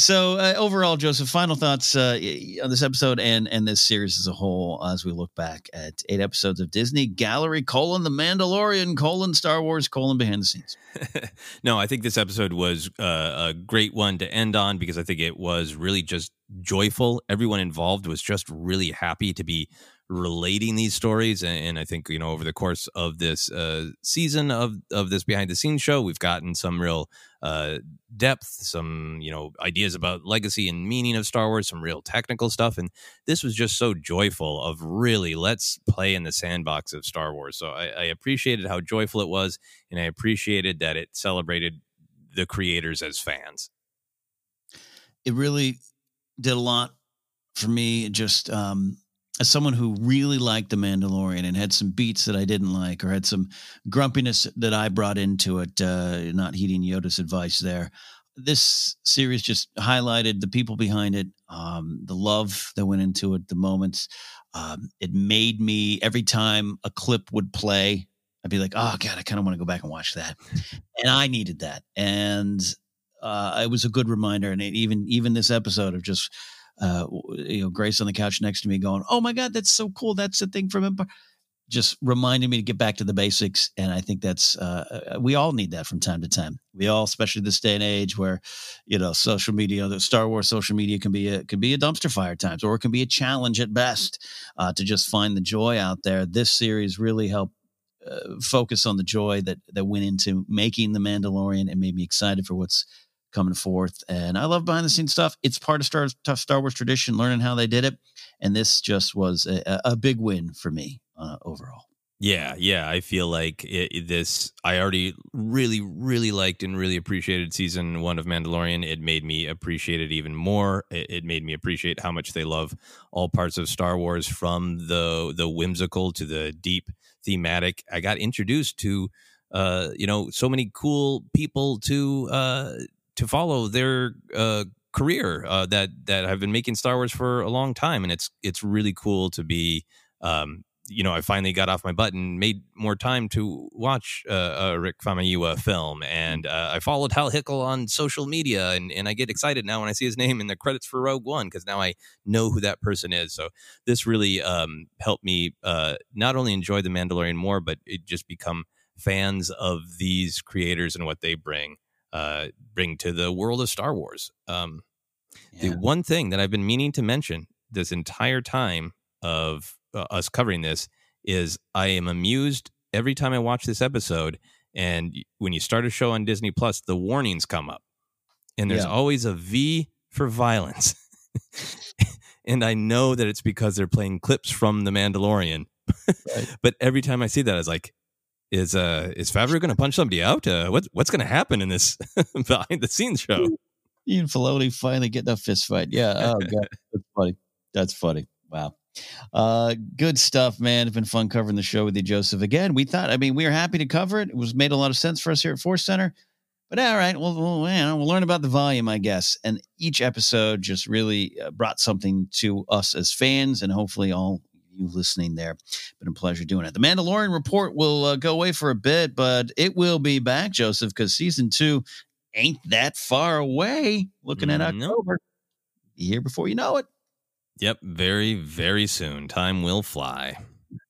[SPEAKER 3] so uh, overall, Joseph, final thoughts uh, on this episode and and this series as a whole as we look back at eight episodes of Disney Gallery colon The Mandalorian colon Star Wars colon behind the scenes. [LAUGHS]
[SPEAKER 4] no, I think this episode was uh, a great one to end on because I think it was really just joyful. Everyone involved was just really happy to be relating these stories, and, and I think you know over the course of this uh, season of of this behind the scenes show, we've gotten some real uh, depth, some you know ideas about legacy and meaning of Star Wars, some real technical stuff, and this was just so joyful. Of really, let's play in the sandbox of Star Wars. So I, I appreciated how joyful it was, and I appreciated that it celebrated the creators as fans.
[SPEAKER 3] It really did a lot for me. Just um, as someone who really liked The Mandalorian and had some beats that I didn't like, or had some grumpiness that I brought into it, uh, not heeding Yoda's advice there. This series just highlighted the people behind it, um, the love that went into it, the moments. Um, it made me every time a clip would play, I'd be like, "Oh God, I kind of want to go back and watch that," and I needed that, and uh, it was a good reminder. And it, even even this episode of just uh, you know Grace on the couch next to me going, "Oh my God, that's so cool! That's the thing from Empire." Just reminded me to get back to the basics, and I think that's uh, we all need that from time to time. We all, especially this day and age, where you know social media, the Star Wars social media can be a can be a dumpster fire at times, or it can be a challenge at best uh, to just find the joy out there. This series really helped uh, focus on the joy that that went into making the Mandalorian and made me excited for what's coming forth. And I love behind the scenes stuff. It's part of Star tough Star Wars tradition, learning how they did it, and this just was a, a big win for me uh, overall.
[SPEAKER 4] Yeah, yeah. I feel like it, it- this. I already really, really liked and really appreciated season one of Mandalorian. It made me appreciate it even more. It, it made me appreciate how much they love all parts of Star Wars, from the the whimsical to the deep thematic. I got introduced to, uh, you know, so many cool people to uh to follow their uh career uh, that that have been making Star Wars for a long time, and it's it's really cool to be um, you know, I finally got off my butt and made more time to watch uh, a Rick Famuyiwa film, and uh, I followed Hal Hickel on social media, and, and I get excited now when I see his name in the credits for Rogue One because now I know who that person is. So this really um, helped me uh, not only enjoy The Mandalorian more, but it just become fans of these creators and what they bring uh, bring to the world of Star Wars. Um, The one thing that I've been meaning to mention this entire time of uh, us covering this is I am amused every time I watch this episode. And when you start a show on Disney Plus, the warnings come up, and there's
[SPEAKER 3] Yeah.
[SPEAKER 4] always a V for violence. [LAUGHS] and I know that it's because they're playing clips from The Mandalorian. [LAUGHS] but every time I see that, I was like, "Is uh is Favreau going to punch somebody out? Uh, what's what's going to happen in this [LAUGHS] behind the scenes show?"
[SPEAKER 3] Ian Filoni finally getting a fist fight. Yeah. Oh god, [LAUGHS] that's funny. That's funny. Wow. Uh, good stuff, man. It's been fun covering the show with you, Joseph. Again, we thought, I mean, we were happy to cover it. It was made a lot of sense for us here at Force Center. But all right, well, we'll, we'll learn about the volume, I guess. And each episode just really uh, brought something to us as fans, and hopefully all you listening there. Been a pleasure doing it. The Mandalorian report will uh, go away for a bit, but it will be back, Joseph, because season two ain't that far away. Looking at
[SPEAKER 4] Nope.
[SPEAKER 3] October, be here before you know it.
[SPEAKER 4] Yep, very very soon. Time will fly.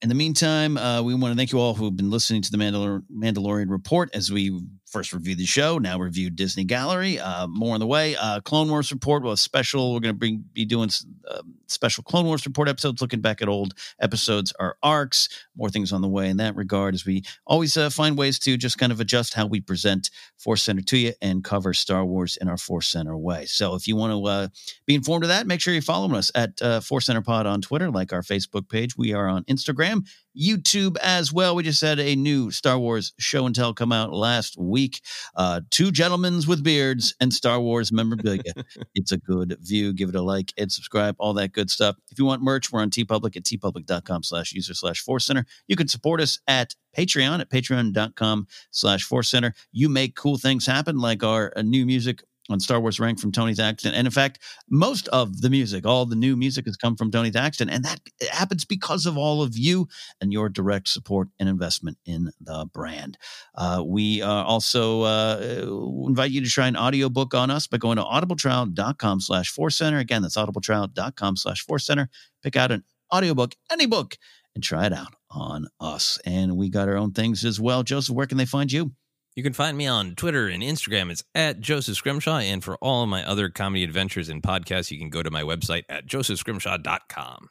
[SPEAKER 3] In the meantime, uh, we want to thank you all who have been listening to the Mandalor- Mandalorian Report as we first reviewed the show, now reviewed Disney Gallery. Uh, more on the way. Uh, Clone Wars Report was special. We're going to be doing um special Clone Wars Report episodes, looking back at old episodes, our arcs. More things on the way in that regard, as we always uh, find ways to just kind of adjust how we present Force Center to you and cover Star Wars in our Force Center way. So if you want to uh, be informed of that, make sure you're following us at uh, Force Center Pod on Twitter, like our Facebook page. We are on Instagram, YouTube as well. We just had a new Star Wars show and tell come out last week. Uh, two gentlemen's with beards and Star Wars memorabilia. [LAUGHS] it's a good view. Give it a like and subscribe, all that good stuff. If you want merch, we're on TeePublic at teepublic.com slash user slash Force Center. You can support us at Patreon at patreon.com slash Force Center. You make cool things happen like our uh, new music on Star Wars Rank from Tony Thaxton. And in fact, most of the music, all the new music has come from Tony Thaxton. And that happens because of all of you and your direct support and investment in the brand. Uh, we uh, also uh, invite you to try an audiobook on us by going to audibletrial.com slash force center. Again, that's audibletrial.com slash force center. Pick out an audiobook, any book, and try it out on us. And we got our own things as well. Joseph, where can they find you?
[SPEAKER 4] You can find me on Twitter and Instagram. It's at Joseph Scrimshaw. And for all my other comedy adventures and podcasts, you can go to my website at josephscrimshaw.com.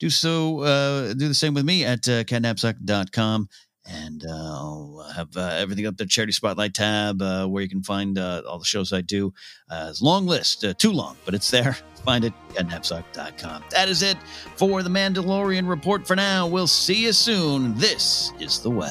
[SPEAKER 3] do so uh do the same with me at uh, kennapzok.com and uh, I'll have uh, everything up there charity spotlight tab uh, where you can find uh, all the shows I do. Uh, it's a long list uh, too long but it's there. [LAUGHS] Find it at kennapzok.com that is it for the Mandalorian report for now. We'll see you soon. This is the way